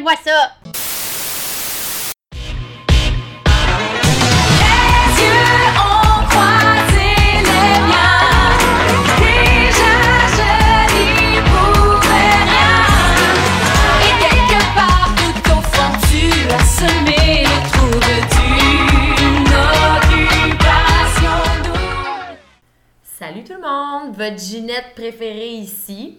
Enlève-moi ça! Salut tout le monde, votre Ginette préférée ici.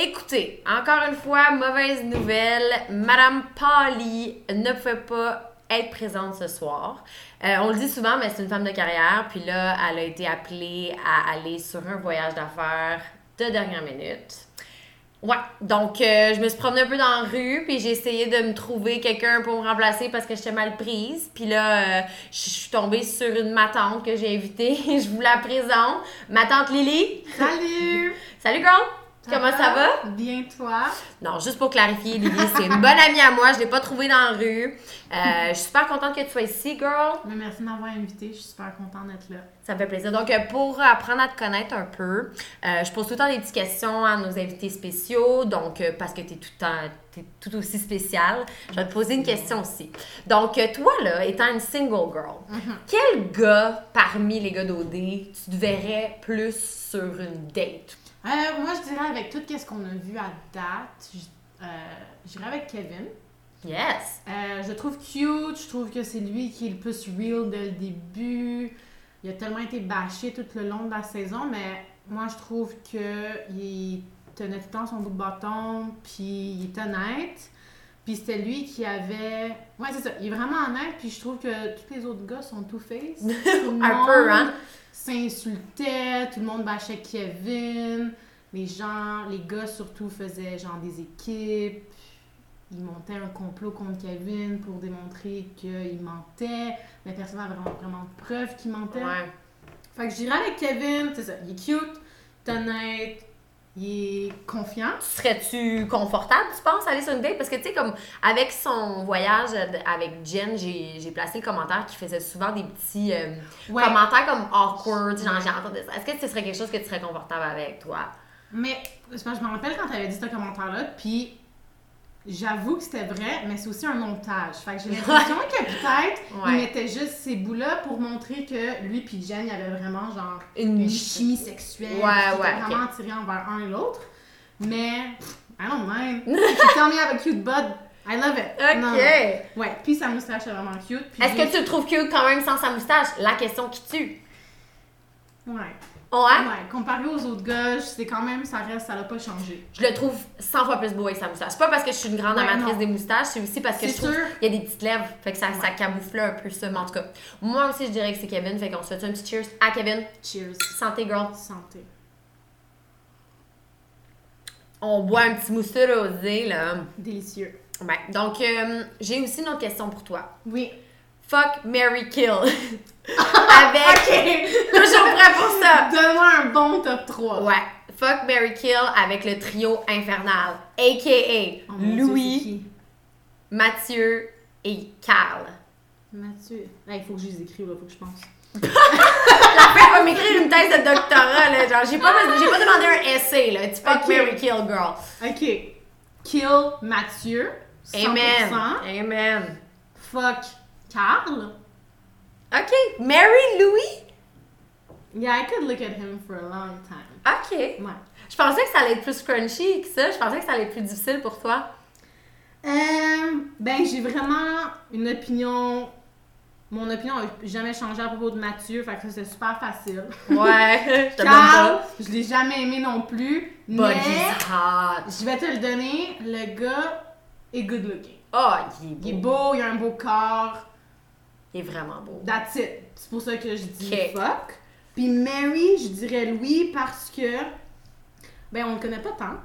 Écoutez, encore une fois, mauvaise nouvelle, Madame Pali ne pouvait pas être présente ce soir. Euh, on le dit souvent, mais c'est une femme de carrière, puis là, elle a été appelée à aller sur un voyage d'affaires de dernière minute. Ouais, donc euh, je me suis promenée un peu dans la rue, puis j'ai essayé de me trouver quelqu'un pour me remplacer parce que j'étais mal prise. Puis là, euh, je je suis tombée sur une ma tante que j'ai invitée. je vous la présente. Ma tante Lily. Salut! Salut girl! Comment ça va? Bien toi? Non, juste pour clarifier, Lily, c'est une bonne amie à moi. Je l'ai pas trouvée dans la rue. Euh, je suis super contente que tu sois ici, girl. Mais merci de m'avoir invité, je suis super contente d'être là. Ça me fait plaisir. Donc, euh, pour apprendre à te connaître un peu, euh, je pose tout le temps des petites questions à nos invités spéciaux. Donc, euh, parce que tu es tout, le temps- tout aussi spécial, je vais te poser une question aussi. Donc, toi, là, étant une single girl, quel gars parmi les gars d'OD tu te verrais plus sur une date? Euh, moi, je dirais avec tout ce qu'on a vu à date, je euh, j'irais avec Kevin. Yes! Euh, je le trouve cute, je trouve que c'est lui qui est le plus real dès le début. Il a tellement été bâché tout le long de la saison, mais moi, je trouve que il tenait tout le temps son bout de bâton, puis il est honnête. Puis c'était lui qui avait... Ouais, c'est ça, il est vraiment honnête, puis je trouve que tous les autres gars sont two-face. Un peu, hein? s'insultait, tout le monde bâchait Kevin. Les gens, les gars surtout faisaient genre des équipes. Ils montaient un complot contre Kevin pour démontrer qu'il mentait. Mais personne n'avait vraiment, vraiment de preuves qu'il mentait. Ouais. Fait que je dirais avec Kevin, c'est ça. Il est cute, honnête, il est confiant. Serais-tu confortable, tu penses, aller sur une date? Parce que, tu sais, comme avec son voyage avec Jen, j'ai placé le commentaire qui faisait souvent des petits euh, Ouais. commentaires comme awkward, genre j'ai entendu ça. Est-ce que ce serait quelque chose que tu serais confortable avec, toi? Mais je me rappelle quand tu avais dit ce commentaire-là, puis j'avoue que c'était vrai, mais c'est aussi un montage. Fait que j'ai l'impression que peut-être il Ouais. mettait juste ces bouts-là pour montrer que lui puis Jen, il y avait vraiment genre Une- une chimie sexuelle. Ouais, ouais, vraiment attirés envers un et l'autre. Mais, I don't mind. You tell me I have a cute butt, I love it. Ok! Non. Ouais, puis sa moustache est vraiment cute. Est-ce lui- que tu le trouves cute quand même sans sa moustache? La question qui tue. Ouais. Ouais? Ouais, comparé aux autres gars, c'est quand même, ça reste, ça l'a pas changé. Je le trouve 100 fois plus beau avec sa moustache. C'est pas parce que je suis une grande Ouais, amatrice non. des moustaches, c'est aussi parce que je trouve qu'il y a des petites lèvres. Fait que ça, camoufle un peu ça. Mais en tout cas, moi aussi, je dirais que c'est Kevin. Fait qu'on se fait un petit cheers à Kevin. Cheers. Santé, girl. Santé. On boit un petit mousseux rosé, là. Délicieux. Ouais. Donc, euh, j'ai aussi une autre question pour toi. Oui. Fuck, Mary Kill. avec. Toujours prêt pour ça. Donne-moi un bon top 3. Ouais. Fuck, Mary Kill avec le trio infernal. A.K.A. Oh Dieu, Louis? Mathieu et Carl. Mathieu. Il faut que je les écrive, il faut que je pense. La fille va m'écrire une thèse de doctorat, là. Genre, j'ai pas, j'ai pas demandé un essai, là. Tu fuck. Mary Kill, girl. Ok. Kill Mathieu. 100%. Amen. Amen. Fuck Carl. OK. Mary Louis? Yeah, I could look at him for a long time. OK. Ouais. Je pensais que ça allait être plus crunchy que ça. Je pensais que ça allait être plus difficile pour toi. Euh, ben, j'ai vraiment une opinion. Mon opinion n'a jamais changé à propos de Mathieu, fait que ça c'est super facile. Ouais. je te Carl, je l'ai jamais aimé non plus, But mais he's hot. je vais te le donner, le gars est good looking. Oh, il est beau. Il est beau, il a un beau corps, Il est vraiment beau. That's it. C'est pour ça que je dis Ok. fuck. Puis Mary, je dirais Louis parce que. Ben, on le connaît pas tant,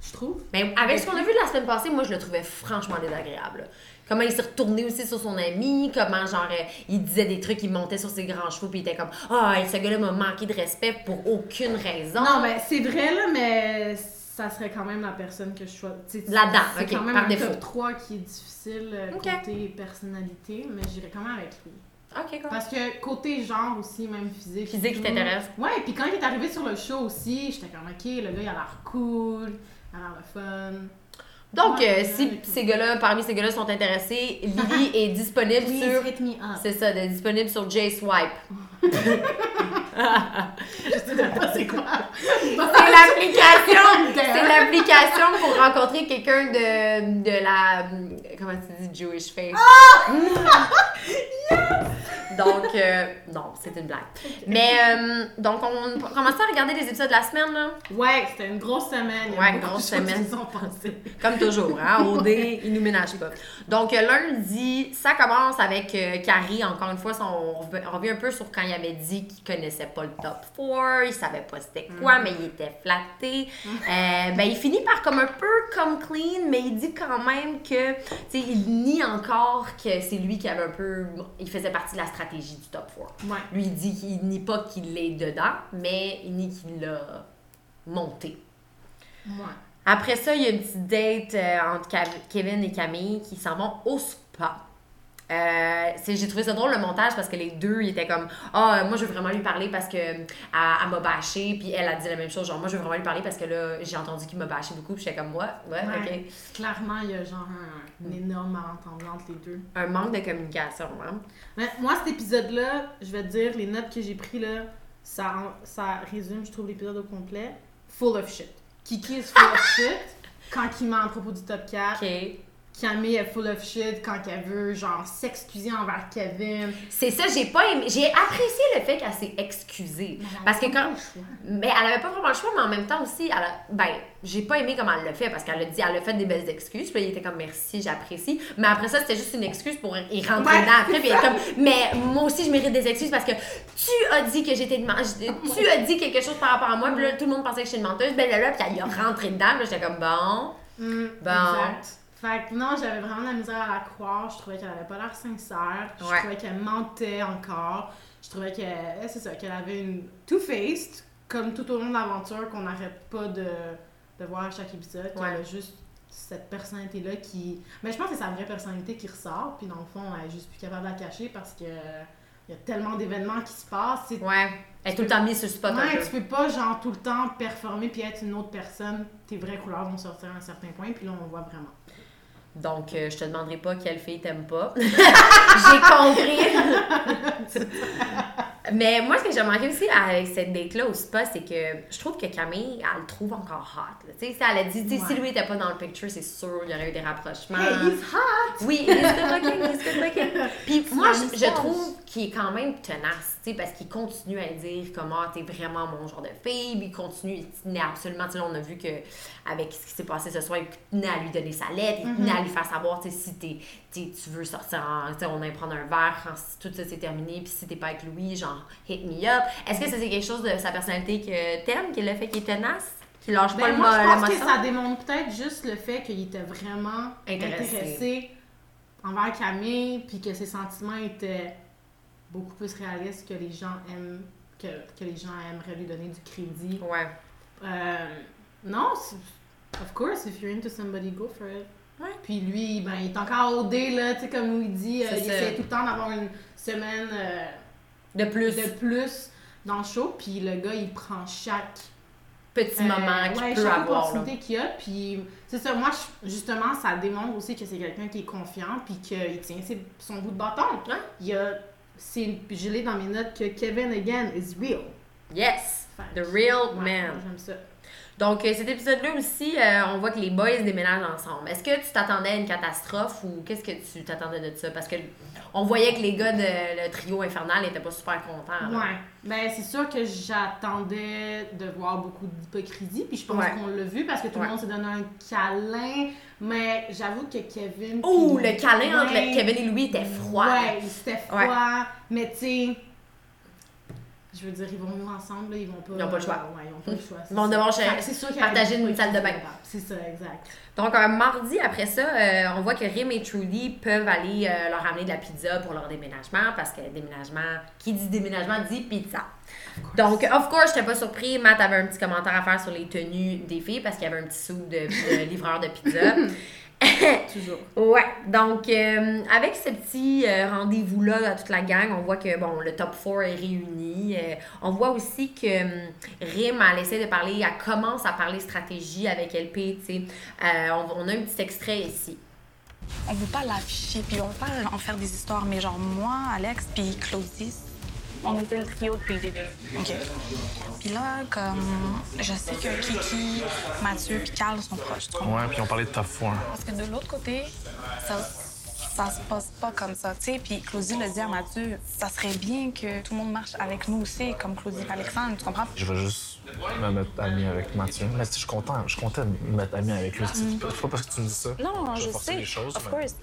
je trouve. Mais avec ce qu'on a vu la semaine passée, moi, je le trouvais franchement désagréable. Comment il s'est retourné aussi sur son ami, comment, genre, euh, il disait des trucs, il montait sur ses grands chevaux, puis il était comme Ah, ce gars-là m'a manqué de respect pour aucune raison. Non, ben, c'est vrai, là, mais ça serait quand même la personne que je choisis. Là-dedans, ok, quand même par un défaut. top 3 qui est difficile euh, Ok. côté personnalité, mais j'irais quand même avec lui. Ok, quoi. Parce que côté genre aussi, même physique. Physique qui t'intéresse. Ouais, puis quand il est arrivé sur le show aussi, j'étais comme, ok, le gars il a l'air cool, il a l'air le fun. Donc, Ouais, euh, si ces gars-là, parmi ces gars-là sont intéressés, Lily est disponible Please sur. hit me up. C'est ça, elle est disponible sur J-Swipe. Je sais pas c'est quoi. C'est l'application! C'est l'application pour rencontrer quelqu'un de, de la. Comment tu dis, Jewish face? Donc, euh, non, c'est une blague. Mais, euh, donc, on commence à regarder les épisodes de la semaine, là. Ouais, c'était une grosse semaine. Il y a Ouais, grosse semaine. Comme toujours, hein? OD, il nous ménage pas. Donc, euh, lundi, ça commence avec euh, Carrie, encore une fois, on revient- un peu sur quand il avait dit qu'il connaissait pas le top 4, il savait pas c'était quoi, mais il était flatté. Euh, ben, il finit par comme un peu comme clean, mais il dit quand même que, tu sais, il nie encore que c'est lui qui avait un peu, il faisait partie de la stratégie du top 4. Ouais. Lui, il dit qu'il nie pas qu'il est dedans, mais il nie qu'il l'a monté. Ouais. Après ça, il y a une petite date euh, entre Kevin et Camille qui s'en vont au spa. Euh, j'ai trouvé ça drôle le montage parce que les deux ils étaient comme ah moi je veux vraiment lui parler parce que elle, elle m'a bâché puis elle a dit la même chose genre moi je veux vraiment lui parler parce que là j'ai entendu qu'il m'a bâché beaucoup puis j'étais comme moi ouais, Ouais. ok Clairement, il y a genre un, une énorme malentendu entre les deux. un manque de communication hein. Mais moi, cet épisode-là, je vais te dire, les notes que j'ai prises là, ça, ça résume, je trouve, l'épisode au complet. Full of shit. Kiki is full of shit quand il ment à propos du top 4. ok Camille est full of shit quand elle veut, genre, s'excuser envers Kevin. c'est ça j'ai pas aimé j'ai apprécié le fait qu'elle s'est excusée parce que quand Mais elle avait pas vraiment le choix, mais en même temps aussi, elle a- ben, j'ai pas aimé comment elle l'a fait parce qu'elle a dit, elle a fait des belles excuses. Puis là, il était comme merci, j'apprécie. Mais après ça, c'était juste une excuse pour y rentrer Ouais, dedans après. Puis il est comme, mais moi aussi, je mérite des excuses parce que tu as dit que j'étais une menteuse. Tu as dit quelque chose par rapport à moi. Puis là, tout le monde pensait que j'étais une menteuse. Ben là, là, puis elle y a rentré dedans. Puis j'étais comme bon. Mm, Bon. Exact. Fait que non, j'avais vraiment de la misère à la croire. Je trouvais qu'elle avait pas l'air sincère. Je Ouais. trouvais qu'elle mentait encore. Je trouvais qu'elle, c'est ça, qu'elle avait une two-faced, comme tout au long de l'aventure, qu'on n'arrête pas de, de voir à chaque épisode. Qu'elle Ouais. a juste cette personnalité-là qui. Mais je pense que c'est sa vraie personnalité qui ressort. Puis dans le fond, elle est juste plus capable de la cacher parce que. Il y a tellement d'événements qui se passent. Ouais. Elle est tout le temps mise sur le spot Ouais, tu peux pas genre tout le temps performer puis être une autre personne. Tes vraies couleurs vont sortir à un certain point, puis là on voit vraiment. Donc, euh, je te demanderai pas quelle fille t'aime pas. J'ai compris. Mais moi, ce que j'ai remarqué aussi avec cette date-là au spa, c'est que je trouve que Camille, elle le trouve encore hot. Tu sais, elle a dit, si Ouais. lui était pas dans le picture, c'est sûr, il y aurait eu des rapprochements. Hey, he's hot! Oui, il est good looking, good. Puis moi, je, trouve qu'il est quand même tenace, parce qu'il continue à dire comment t'es vraiment mon genre de fille, puis il continue, il tenait absolument, tu sais, là, on a vu que avec ce qui s'est passé ce soir, il tenait à lui donner sa lettre, il tenait à lui faire savoir, tu sais, si t'es, tu veux sortir, en, tu sais, on aille prendre un verre quand tout ça c'est terminé, puis si t'es pas avec Louis, genre, hit me up. Est-ce que ça c'est quelque chose de sa personnalité que t'aimes, qui le fait qu'il est tenace, qu'il lâche pas Ben, le moi, je mo- pense que ça démontre peut-être juste le fait qu'il était vraiment Intéressé. intéressé. envers Camille, puis que ses sentiments étaient beaucoup plus réalistes que les gens aiment, que, que les gens aimeraient lui donner du crédit. Ouais. Euh, non, of course, if you're into somebody, go for it. Ouais. Puis lui, ben, il est encore au dé, là, tu sais, comme il dit, euh, il essaie tout le temps d'avoir une semaine euh, De plus, de plus dans le show, puis le gars, il prend chaque petit euh, moment qu'il ouais, peut chaque avoir. opportunité qu'il a, puis c'est ça, moi, je- justement, ça démontre aussi que c'est quelqu'un qui est confiant, puis qu'il tient son bout de bâton. Il a, c'est, je l'ai dans mes notes que Kevin, again, is real. Yes, the real ouais, man. J'aime ça. Donc, euh, cet épisode-là aussi, euh, on voit que les boys déménagent ensemble. Est-ce que tu t'attendais à une catastrophe ou qu'est-ce que tu t'attendais de ça? Parce que on voyait que les gars de le trio infernal étaient pas super contents. là. Ouais. Ben, c'est sûr que j'attendais de voir beaucoup d'hypocrisie, puis je pense Ouais. qu'on l'a vu parce que tout Ouais. le monde s'est donné un câlin, mais j'avoue que Kevin. Oh, le câlin entre le- Kevin et Louis était froid. Ouais, c'était froid, mais tu sais. Je veux dire, ils vont vivre ensemble, là, ils vont pas. Ils ont pas le choix. Ouais, ils ont pas le choix. Ils vont devoir partager une salle de bain. C'est ça, exact. Donc, un mardi après ça, euh, on voit que Rim et Trudy peuvent aller euh, leur amener de la pizza pour leur déménagement parce que déménagement, qui dit déménagement dit pizza. Donc, of course, j'étais pas surpris. Matt avait un petit commentaire à faire sur les tenues des filles parce qu'il y avait un petit sou de, de livreur de pizza. Toujours. Ouais, donc euh, avec ce petit euh, rendez-vous-là à toute la gang, on voit que bon, le top 4 est réuni. Euh, on voit aussi que euh, Rim, elle essaie de parler, elle commence à parler stratégie avec LP, tu sais. Euh, on, on a un petit extrait ici. On veut pas l'afficher, puis on veut pas en faire des histoires, mais genre moi, Alex, puis Claudie, on était le trio depuis le début. OK. Puis là, comme je sais que Kiki, Mathieu, puis Carl sont proches, tu comprends? Ouais, puis on parlait de top 4. Parce que de l'autre côté, ça, ça se passe pas comme ça, tu sais. Puis Claudie le dit à Mathieu, ça serait bien que tout le monde marche avec nous aussi, comme Claudie et Alexandre, tu comprends? Je vais juste me mettre ami avec Mathieu. Mais je suis content, je suis content de me mettre ami avec lui. C'est pas parce que tu me dis ça. Non, je je sais, les choses. of mais- course.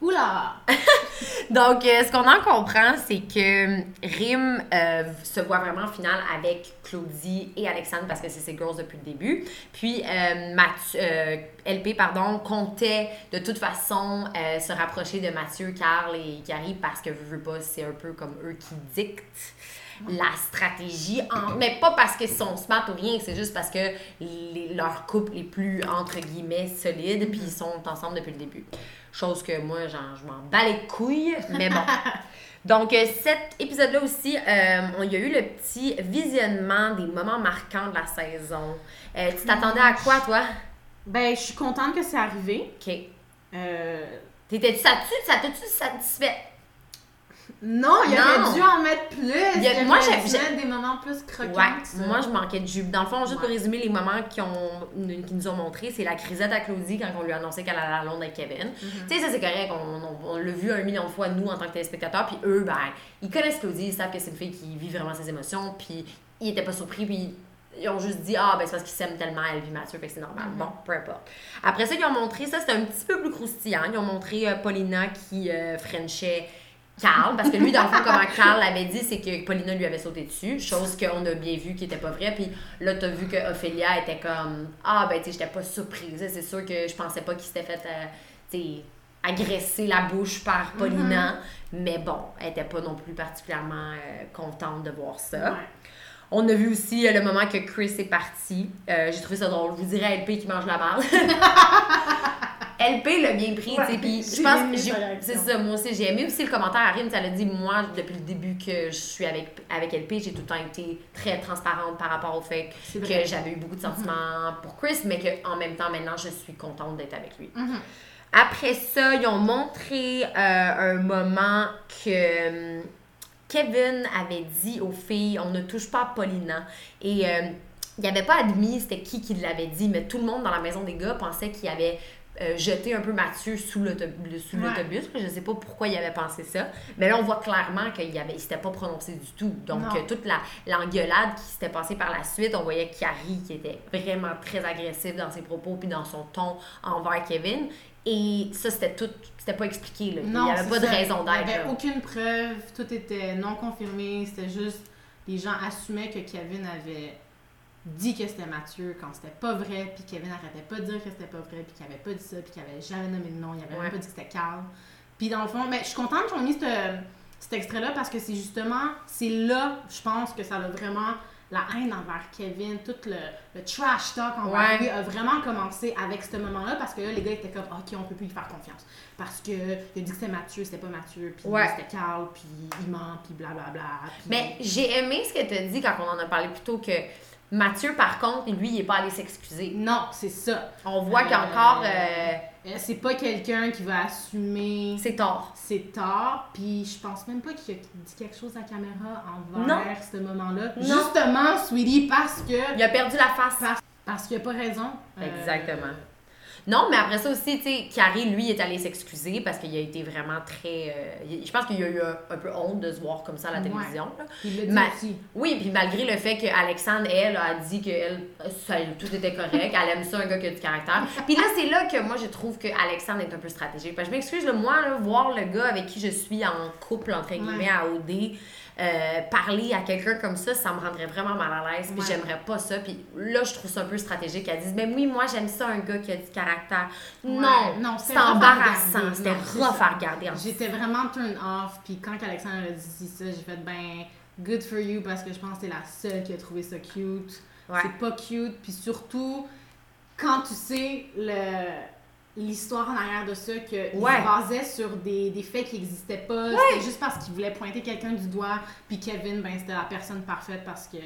Oula! Donc, euh, ce qu'on en comprend, c'est que Rim euh, se voit vraiment en finale avec Claudie et Alexandre parce que c'est ses girls depuis le début. Puis, euh, Mathieu- euh, LP, pardon, comptait de toute façon euh, se rapprocher de Mathieu, Carl et Carrie parce que, veux pas, c'est un peu comme eux qui dictent la stratégie, en- mais pas parce qu'ils sont smart ou rien, c'est juste parce que les- leur couple est plus, entre guillemets, solide, puis ils sont ensemble depuis le début. Chose que moi, genre, je m'en bats les couilles, mais bon. Donc, euh, cet épisode-là aussi, euh, on- il y a eu le petit visionnement des moments marquants de la saison. Euh, tu t'attendais à quoi, toi? Ben, je suis contente que c'est arrivé. OK. Euh, T'étais-tu ça ça t'as-tu satisfait? Non, il Non. aurait dû en mettre plus. Il y a- Il moi, j'ai- des moments plus croquants. Ouais, moi je manquais de jus. Dans le fond, juste pour résumer les moments qui, ont, qui nous ont montré, c'est la crisette à Claudie quand on lui a annoncé qu'elle allait à Londres avec Kevin. Mm-hmm. Tu sais, ça c'est correct, on, on- on l'a vu un million de fois, nous en tant que téléspectateurs, puis eux, ben, ils connaissent Claudie, ils savent que c'est une fille qui vit vraiment ses émotions, puis ils étaient pas surpris, puis ils ont juste dit, ah, ben c'est parce qu'ils s'aiment tellement, elle vit Mathieu, fait que c'est normal. Mm-hmm. Bon, peu importe. Après ça, ils ont montré, ça c'était un petit peu plus croustillant, ils ont montré euh, Paulina qui euh, frenchait Carl, parce que lui, dans le fond, comment Carl l'avait dit, c'est que Paulina lui avait sauté dessus, chose qu'on a bien vu qui était pas vrai. Puis là, t'as vu que Ophélia était comme Ah, ben, tu sais, j'étais pas surprise. C'est sûr que je pensais pas qu'il s'était fait, euh, agresser la bouche par Paulina. Mais bon, elle était pas non plus particulièrement euh, contente de voir ça. Ouais. On a vu aussi euh, le moment que Chris est parti. J'ai trouvé ça drôle. Je vous dirais LP qui mange la barre. LP l'a bien pris. Ouais, Puis je pense que c'est ça, moi aussi, j'ai aimé aussi le commentaire à Rim. Ça l'a dit, moi, depuis le début que je suis avec, avec LP, j'ai tout le temps été très transparente par rapport au fait que j'avais eu beaucoup de sentiments pour Chris, mais qu'en même temps, maintenant, je suis contente d'être avec lui. Mhm. Après ça, ils ont montré euh, un moment que hum, Kevin avait dit aux filles on ne touche pas à Paulina. Et euh, il n'avait pas admis c'était qui qui l'avait dit, mais tout le monde dans la maison des gars pensait qu'il avait euh, jeté un peu Mathieu sous l'auto- le- sous Ouais. l'autobus. Je sais pas pourquoi il avait pensé ça. Mais là, on voit clairement qu'il ne s'était pas prononcé du tout. Donc, euh, toute la- l'engueulade qui s'était passée par la suite, on voyait Carrie qui était vraiment très agressive dans ses propos puis dans son ton envers Kevin. Et ça, c'était tout. C'était pas expliqué. Là. il n'y avait pas de raison Il n'y d'être. avait aucune preuve, tout était non confirmé, c'était juste les gens assumaient que Kevin avait dit que c'était Mathieu quand c'était pas vrai, puis Kevin arrêtait pas de dire que c'était pas vrai, puis qu'il avait pas dit ça, puis qu'il avait jamais nommé de nom, il avait Ouais. même pas dit que c'était Carl. Puis dans le fond, mais je suis contente qu'on ait mis ce- cet extrait-là parce que c'est justement, c'est là, je pense que ça a vraiment la haine envers Kevin, tout le, le trash talk envers Ouais. lui a vraiment commencé avec ce moment-là parce que là, les gars étaient comme, ok, on peut plus lui faire confiance. Parce que il a dit que c'était Mathieu, c'était pas Mathieu, puis Ouais. c'était Carl, puis il ment, puis blablabla. puis- Mais j'ai aimé ce que tu as dit quand on en a parlé plus tôt que Mathieu, par contre, lui, il est pas allé s'excuser. Non, c'est ça. On voit qu'encore, euh, Euh, C'est pas quelqu'un qui va assumer c'est tort. ses torts, puis je pense même pas qu'il a dit quelque chose à la caméra envers Non. ce moment-là. Justement, Sweetie, parce que. Il a perdu la face. Parce, parce qu'il a pas raison. Euh, Exactement. Non, mais après ça aussi, tu sais, Carrie, lui, est allé s'excuser parce qu'il a été vraiment très. euh, je pense qu'il a eu un, un peu honte de se voir comme ça à la Ouais. télévision. là. Il dit Ma- aussi. Oui, puis malgré le fait qu'Alexandre, elle, a dit que elle, ça, tout était correct, elle aime ça, un gars qui a du caractère. Puis là, c'est là que moi, je trouve que Alexandre est un peu stratégique. Parce que je m'excuse, moi, là, voir le gars avec qui je suis en couple, entre guillemets, Ouais. à OD, euh, parler à quelqu'un comme ça, ça me rendrait vraiment mal à l'aise. Puis Ouais. j'aimerais pas ça. Puis là, je trouve ça un peu stratégique. Elle dit, mais oui, moi, j'aime ça, un gars qui a du caractère. Non, non, c'est embarrassant. C'était c'est rough à regarder. J'étais vraiment turn off, puis quand Alexandre a dit ça, j'ai fait ben good for you parce que je pense que t'es la seule qui a trouvé ça cute. Ouais. C'est pas cute, puis surtout quand tu sais le l'histoire en arrière de ça, qu'il Ouais. se basait sur des, des faits qui n'existaient pas. C'était juste parce qu'il voulait pointer quelqu'un du doigt, puis Kevin, ben, c'était la personne parfaite parce que.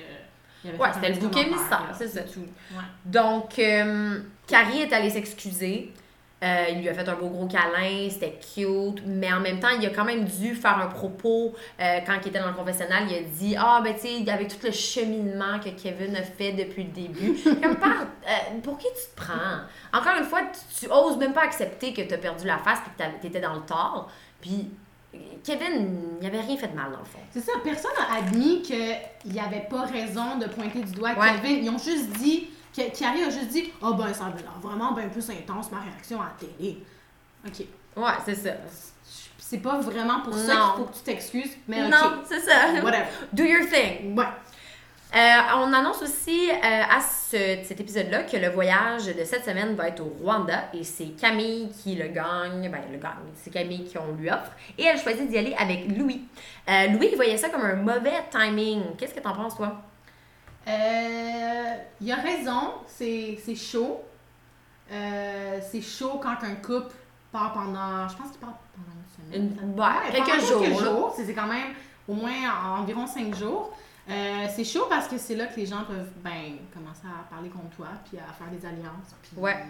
il avait Ouais, c'était le mystère, là, c'est ça. tout. Ouais. Donc, euh, Carrie est allée s'excuser. Euh, il lui a fait un beau gros câlin, c'était cute, mais en même temps, il a quand même dû faire un propos euh, quand il était dans le confessionnal. Il a dit Ah, ben, tu sais, avec tout le cheminement que Kevin a fait depuis le début, comme par, euh, pour qui tu te prends? Encore une fois, tu, tu oses même pas accepter que tu as perdu la face et que tu étais dans le tort. Puis, Kevin, il avait rien fait de mal, dans le fond. C'est ça, personne n'a admis qu'il n'y avait pas raison de pointer du doigt Ouais. Kevin. Ils ont juste dit, que Carrie a juste dit, oh ben ça l'air vraiment bien plus intense ma réaction à la télé. Ok. Ouais, c'est ça. C'est pas vraiment pour ça Non. qu'il faut que tu t'excuses, mais. Non, c'est ça. Whatever. Do your thing. Ouais. Euh, on annonce aussi euh, à ce- cet épisode-là que le voyage de cette semaine va être au Rwanda et c'est Camille qui le gagne. Ben, le gagne. C'est Camille qui on lui offre. Et elle choisit d'y aller avec Louis. Euh, Louis, il voyait ça comme un mauvais timing. Qu'est-ce que t'en penses, toi? Euh, il a raison, c'est chaud. Euh, c'est chaud quand un couple part pendant, je pense qu'il part pendant une semaine. Une- Ouais, ouais, quelques jours, Quelques là. jours. C'est quand même au moins environ cinq jours. Euh, c'est chaud parce que c'est là que les gens peuvent ben, commencer à parler contre toi puis à faire des alliances. Puis Ouais.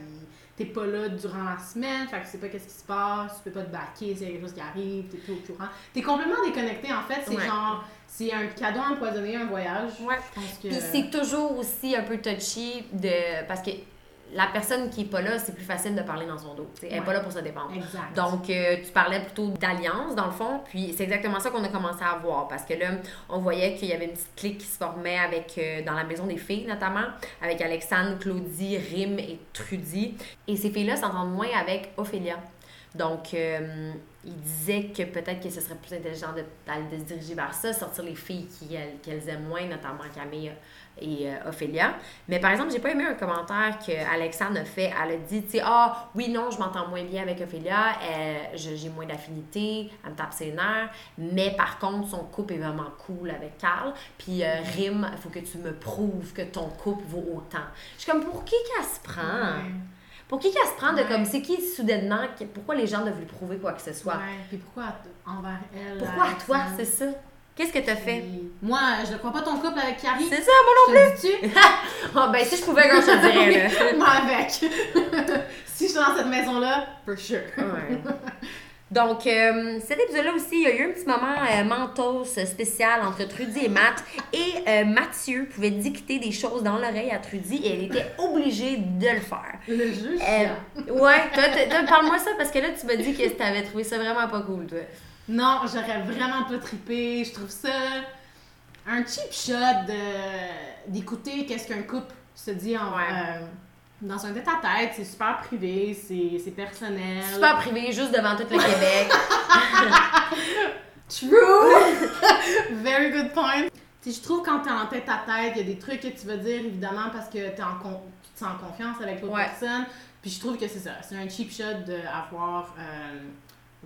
t'es pas là durant la semaine, fait que tu sais pas qu'est-ce qui se passe, tu peux pas te baquer s'il y a quelque chose qui arrive, t'es tout au courant. T'es complètement déconnecté en fait, c'est genre, c'est un cadeau empoisonné, un voyage. Ouais. Pense que... Puis c'est toujours aussi un peu touchy de. Parce que la personne qui est pas là, c'est plus facile de parler dans son dos. tu sais. Elle est Ouais. pas là pour se défendre. Exact. Donc, euh, tu parlais plutôt d'alliance, dans le fond, puis c'est exactement ça qu'on a commencé à voir, parce que là, on voyait qu'il y avait une petite clique qui se formait avec, euh, dans la maison des filles, notamment, avec Alexandre, Claudie, Rim et Trudy. Et ces filles-là s'entendent moins avec Ophélia. Donc, euh, il disait que peut-être que ce serait plus intelligent de, se diriger vers ça, sortir les filles qu'elles aiment moins, notamment Camille et euh. Mais par exemple, j'ai pas aimé un commentaire que Alexandre a fait. Elle a dit, tu sais, ah oui, non, je m'entends moins bien avec Ophélia, j'ai moins d'affinité, elle me tape ses nerfs, mais par contre, son couple est vraiment cool avec Carl. Puis euh, Rim, il faut que tu me prouves que ton couple vaut autant. Je suis comme, pour qui qu'elle se prend? Pour qui qu'elle se prend de Ouais. comme, c'est qui soudainement, pourquoi les gens doivent lui prouver quoi que ce soit? Ouais, puis pourquoi envers elle? Pourquoi Alexandre? toi, c'est ça? Qu'est-ce que t'as fait? Moi, je ne crois pas ton couple avec Carrie. C'est ça, moi non te le dis-tu? Ah, ben si je pouvais, quand je te dirais, là. Moi avec. si je suis dans cette maison-là, for sure. Ouais. Donc, euh, cet épisode-là aussi, il y a eu un petit moment euh, mentos spécial entre Trudy et Matt. Et euh, Mathieu pouvait dicter des choses dans l'oreille à Trudy et elle était obligée de le faire. Le jeu, Euh, ouais, toi, toi, toi, parle-moi ça parce que là, tu m'as dit que tu avais trouvé ça vraiment pas cool, toi. Non, j'aurais vraiment pas trippé. Je trouve ça un cheap shot d'écouter qu'est-ce qu'un couple se dit en, Ouais. Euh, dans un tête-à-tête. C'est super privé, c'est c'est personnel. Super privé, juste devant tout le Québec. True! Very good point. Tu sais, je trouve quand t'es en tête à tête, il y a des trucs que tu vas dire évidemment parce que t'es en con- tu te sens en confiance avec l'autre Ouais. personne. Puis je trouve que c'est ça. C'est un cheap shot d'avoir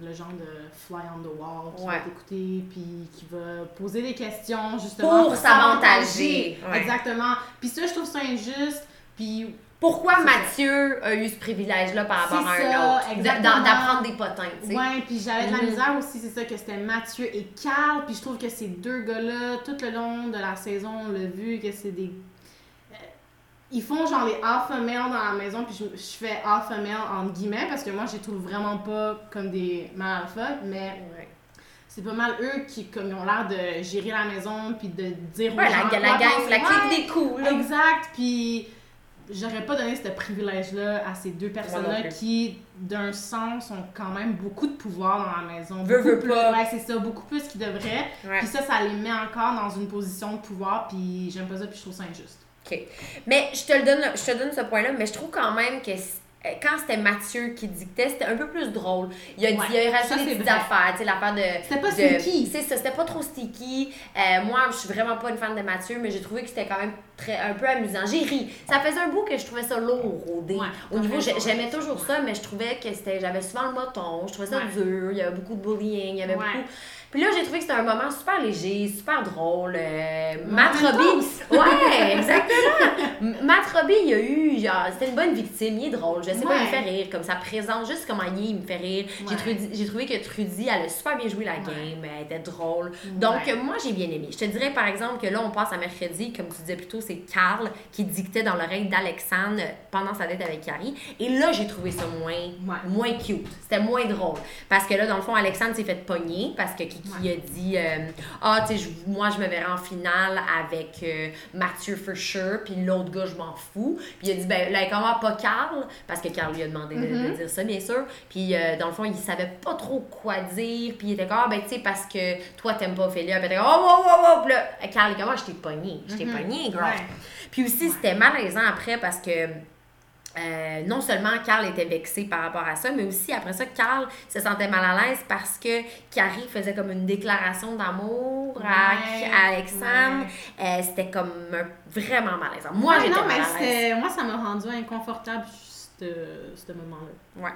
le genre de fly on the wall qui Ouais. va t'écouter puis qui va poser des questions justement Pour s'avantager. Ouais. Exactement. Puis ça, je trouve ça injuste. Puis Pourquoi Mathieu a eu ce privilège-là par rapport à un autre? D'apprendre des potins, tu sais. Ouais, puis j'avais de la Mhm. misère aussi, c'est ça, que c'était Mathieu et Carl. Puis je trouve que ces deux gars-là, tout le long de la saison, on l'a vu, que c'est des. euh, Ils font genre les alpha males dans la maison, puis je, je fais alpha male entre guillemets, parce que moi, je les trouve vraiment pas comme des mâles alpha, mais Ouais. c'est pas mal eux qui comme, ils ont l'air de gérer la maison, puis de dire aux Ouais, gens la, la quoi gang, la clique des coups, là. Exact, puis j'aurais pas donné ce privilège-là à ces deux personnes-là qui, d'un sens, ont quand même beaucoup de pouvoir dans la maison. Veux, Beaucoup veux plus- pas. Ouais, c'est ça, beaucoup plus qu'ils devraient. Ouais. Puis ça, ça les met encore dans une position de pouvoir, puis j'aime pas ça, puis je trouve ça injuste. OK. Mais je te le donne, je te donne ce point-là, mais je trouve quand même que quand c'était Mathieu qui dictait, c'était un peu plus drôle. Il a, Ouais, il a rajouté des petites affaires, tu sais, l'affaire de. C'était pas de- sneaky. C'est ça, c'était pas trop sticky. Euh, moi, je suis vraiment pas une fan de Mathieu, mais j'ai trouvé que c'était quand même très, un peu amusant. J'ai ri. Ça faisait un bout que je trouvais ça lourd au dé. Ouais, au niveau, j'aimais toujours ça, mais je trouvais que c'était, j'avais souvent le moton, je trouvais ça Ouais. dur, il y avait beaucoup de bullying, il y avait beaucoup. Puis là, j'ai trouvé que c'était un moment super léger, super drôle. Euh, Matt Robbie. Ouais, exactement. Matt Robbie, il a eu, genre, c'était une bonne victime, il est drôle. Je sais pas, il me fait rire. Comme ça présente, juste comment il est, il me fait rire. J'ai Ouais. trouvé, j'ai trouvé que Trudy, elle a super bien joué la game, elle était drôle. Donc, moi, j'ai bien aimé. Je te dirais, par exemple, que là, on passe à mercredi, comme tu disais plus tôt, c'est Carl qui dictait dans l'oreille d'Alexandre pendant sa date avec Carrie. Et là, j'ai trouvé ça moins, moins cute. C'était moins drôle. Parce que là, dans le fond, Alexandre s'est fait pogner parce que Ouais. a dit euh, Ah, tu sais, moi, je me verrai en finale avec euh, Mathieu for sure, puis l'autre gars, je m'en fous. Puis il a dit Ben, là, comment pas Carl? Parce que Carl lui a demandé de- de, Mm-hmm. dire ça, bien sûr. Puis euh, dans le fond, il savait pas trop quoi dire. Puis il était comme Ah, ben, tu sais, parce que toi, t'aimes pas Ophélia. Puis il était comme Oh, oh, oh, oh. Puis là, Carl, il est comme Ah, je t'ai pogné. Je t'ai pogné, girl. Mm-hmm. Ouais. Puis aussi, c'était malaisant après parce que euh, non seulement Carl était vexé par rapport à ça, mais aussi après ça, Carl se sentait mal à l'aise parce que Carrie faisait comme une déclaration d'amour à, Ouais, à Alexandre. Euh, c'était comme vraiment malaisant. Moi, Ouais, j'étais non, mal mais à moi, ça m'a rendu inconfortable, ce ce moment-là.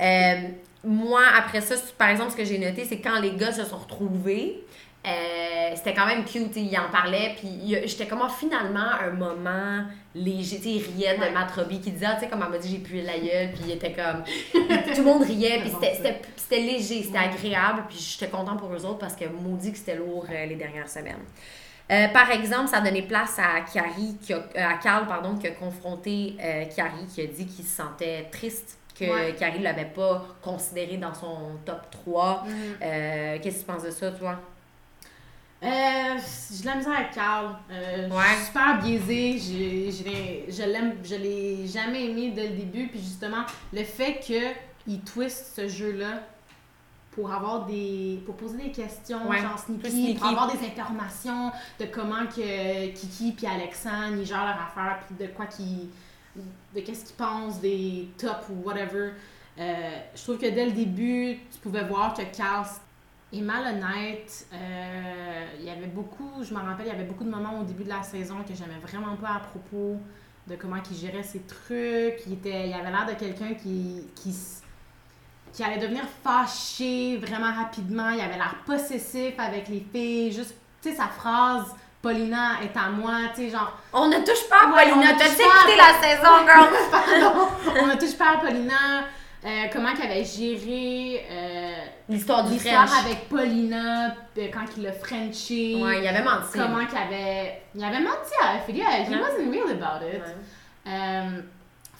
Euh, moi, après ça, par exemple, ce que j'ai noté, c'est quand les gars se sont retrouvés, euh, c'était quand même cute, ils en parlaient, puis il j'étais comme, ah, finalement, un moment léger, tu sais, il riait de Ouais. Matt Robbie qui disait, ah, tu sais, comme elle m'a dit, j'ai pu la gueule, puis il était comme, tout le monde riait, puis c'était- léger, c'était agréable, puis j'étais contente pour eux autres parce que maudit que c'était lourd euh, les dernières semaines. Euh, par exemple, ça a donné place à Carrie, qui a- à Carl, pardon, qui a confronté Carrie, qui a dit qu'il se sentait triste que Ouais. Carrie ne l'avait pas considéré dans son top 3. Mhm. Euh, Qu'est-ce que tu penses de ça, toi? Euh, j'ai de la misère avec Carl. Euh, Je Ouais. suis super biaisée. J'ai- Je l'aime, je l'ai jamais aimé dès le début. Puis justement, le fait qu'il twist ce jeu-là pour avoir des. pour poser des questions, Ouais, genre sneaky, pour avoir des informations de comment que Kiki puis Alexandre ils gèrent leur affaire, puis de quoi qu'ils. de qu'est-ce qu'ils pensent des tops ou whatever. Euh, je trouve que dès le début, tu pouvais voir que Carl est malhonnête. Euh, il y avait beaucoup, je me rappelle, il y avait beaucoup de moments au début de la saison que j'aimais vraiment pas à propos de comment il gérait ses trucs. Il, était, il avait l'air de quelqu'un qui, qui, qui allait devenir fâché vraiment rapidement. Il avait l'air possessif avec les filles. Juste, tu sais, sa phrase « Paulina est à moi », tu sais, genre... On ne touche pas à Ouais, on Paulina. ne touche pas à écouté la saison, girl? On a touché par Paulina. Euh, comment qu'elle avait géré euh, L'histoire du l'histoire French. avec Paulina, euh, quand il l'a Frenché. Ouais, il avait menti. Comment qu'il avait. Il avait menti à. He Ouais. wasn't real about it. Ouais. Euh,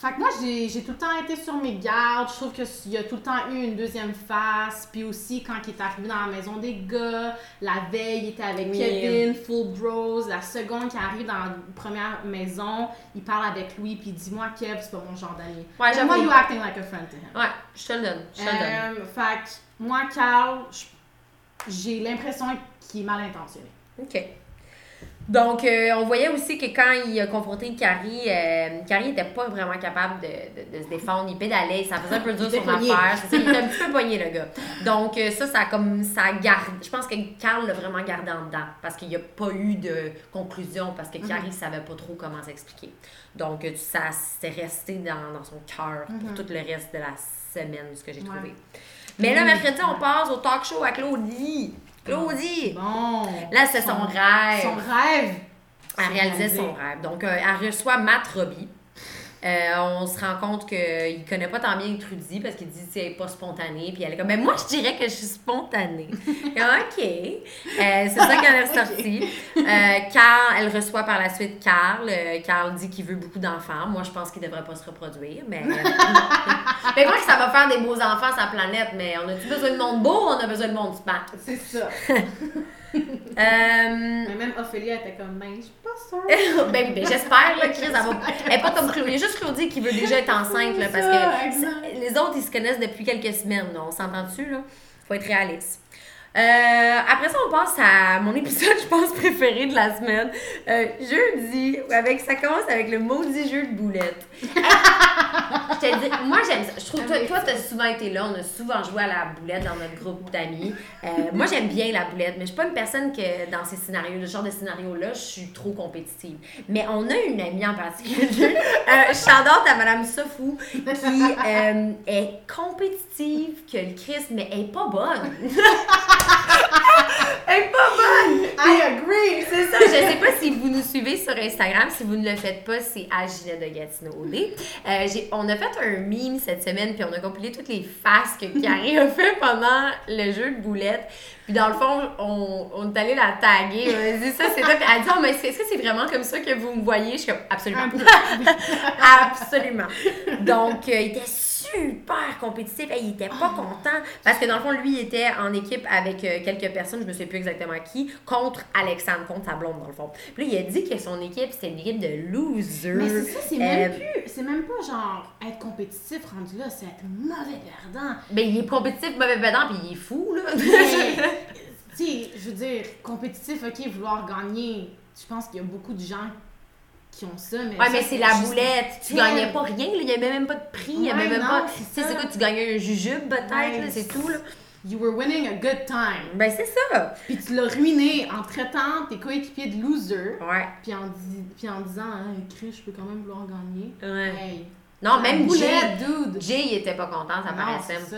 fait que moi, j'ai j'ai tout le temps été sur mes gardes. Je trouve qu'il y a tout le temps eu une deuxième face. Puis aussi, quand il est arrivé dans la maison des gars, la veille, il était avec Oui. Kevin, full bros. La seconde qui arrive dans la première maison, il parle avec lui. Puis il dit Moi, Kev, c'est pas mon genre d'ami. Ouais, Moi, j'avoue. you acting like a friend to him. Ouais, je te le donne. Je te le donne. Euh, fait que moi, Carl, j'ai l'impression qu'il est mal intentionné. OK. Donc, euh, on voyait aussi que quand il a confronté Carrie, euh, Carrie n'était pas vraiment capable de, de- de se défendre. Il pédalait, ça faisait un peu dur Il était son pogné. affaire. C'est ça, il était un petit peu pogné, le gars. Donc, euh, ça, ça a comme. Ça garde. Je pense que Carl l'a vraiment gardé en dedans parce qu'il n'y a pas eu de conclusion parce que Carrie ne savait pas trop comment s'expliquer. Donc, ça s'est resté dans, dans son cœur pour tout le reste de la semaine, ce que j'ai trouvé. Mais là, Oui. mercredi, on passe au talk show à Claudie. Claudie! Bon. Là, c'est son rêve. Son rêve. Elle réalisait son rêve. Donc, euh, elle reçoit Matt Robbie. Euh, on se rend compte qu'il connaît pas tant bien Trudy parce qu'il dit que c'est pas spontané. Puis elle est comme, mais moi, je dirais que je suis spontanée. Ok. Euh, c'est ça qu'elle est ressortie. Euh, Carl, elle reçoit par la suite Carl. Euh, Carl dit qu'il veut beaucoup d'enfants. Moi, je pense qu'il devrait pas se reproduire. Mais, mais quoi que ça va faire des beaux enfants sur la planète. Mais on a-tu besoin de monde beau on a besoin de monde smart? C'est ça. Euh, Mais même Ophélia était comme, ben, je suis pas sûre. ben, ben, j'espère, là, Chris, elle va. Elle est pas comme Claudie. Il y a juste Claudie qui veut déjà être enceinte, là, parce que les autres, ils se connaissent depuis quelques semaines, là. On s'entend-tu, là? Faut être réaliste. Euh, après ça, on passe à mon épisode, je pense, préféré de la semaine. Euh, jeudi, avec, ça commence avec le maudit jeu de boulettes. je te dis, moi j'aime ça. Je trouve, toi, toi, t'as souvent été là, on a souvent joué à la boulette dans notre groupe d'amis. Euh, moi, j'aime bien la boulette, mais je suis pas une personne que dans ces scénarios, le genre de scénario-là, je suis trop compétitive. Mais on a une amie en particulier, euh, à Madame Sofou, qui euh, est compétitive que le Christ, mais elle est pas bonne. Elle est pas bonne! I agree! C'est ça, je sais pas si vous nous suivez sur Instagram, si vous ne le faites pas, c'est à Ginette de Gatineau Euh, on a fait un meme cette semaine, puis on a compilé toutes les faces que Carrie a fait pendant le jeu de boulettes. Puis dans le fond, on, on est allé la taguer, on a dit ça, c'est ça. Puis elle dit, oh, mais est-ce que c'est vraiment comme ça que vous me voyez? Je suis comme, absolument. Absolument. Donc, euh, il était super compétitif. Hey, il était pas content. Parce que dans le fond, lui, il était en équipe avec euh, quelques personnes, je me sais plus exactement qui, contre Alexandre, contre sa blonde, dans le fond. Puis là, il a dit que son équipe, c'était une équipe de losers. Mais c'est ça, c'est même Euh, plus. C'est même pas genre être compétitif rendu là, c'est être mauvais perdant. Ben, il est compétitif, mauvais pédant, puis il est fou, là. Mais, tu sais, je veux dire, compétitif, ok, vouloir gagner. Je pense qu'il y a beaucoup de gens qui ont ça, mais. Ouais, ça, mais c'est la boulette. Tu Ouais. gagnais pas rien. Il y avait même pas de prix. Il y avait Ouais, même non, pas. Tu sais, c'est quoi? Tu gagnais un jujube, peut-être, Ouais, c'est tout, là. You were winning a good time. Ben, c'est ça. Puis tu l'as ruiné en traitant tes coéquipiers de loser. Ouais. Puis en, di- puis en disant, hein, Chris, je peux quand même vouloir gagner. Ouais. Hey. Non, même Jay. dude. Jay, il était pas content, ça Non, paraissait. ça.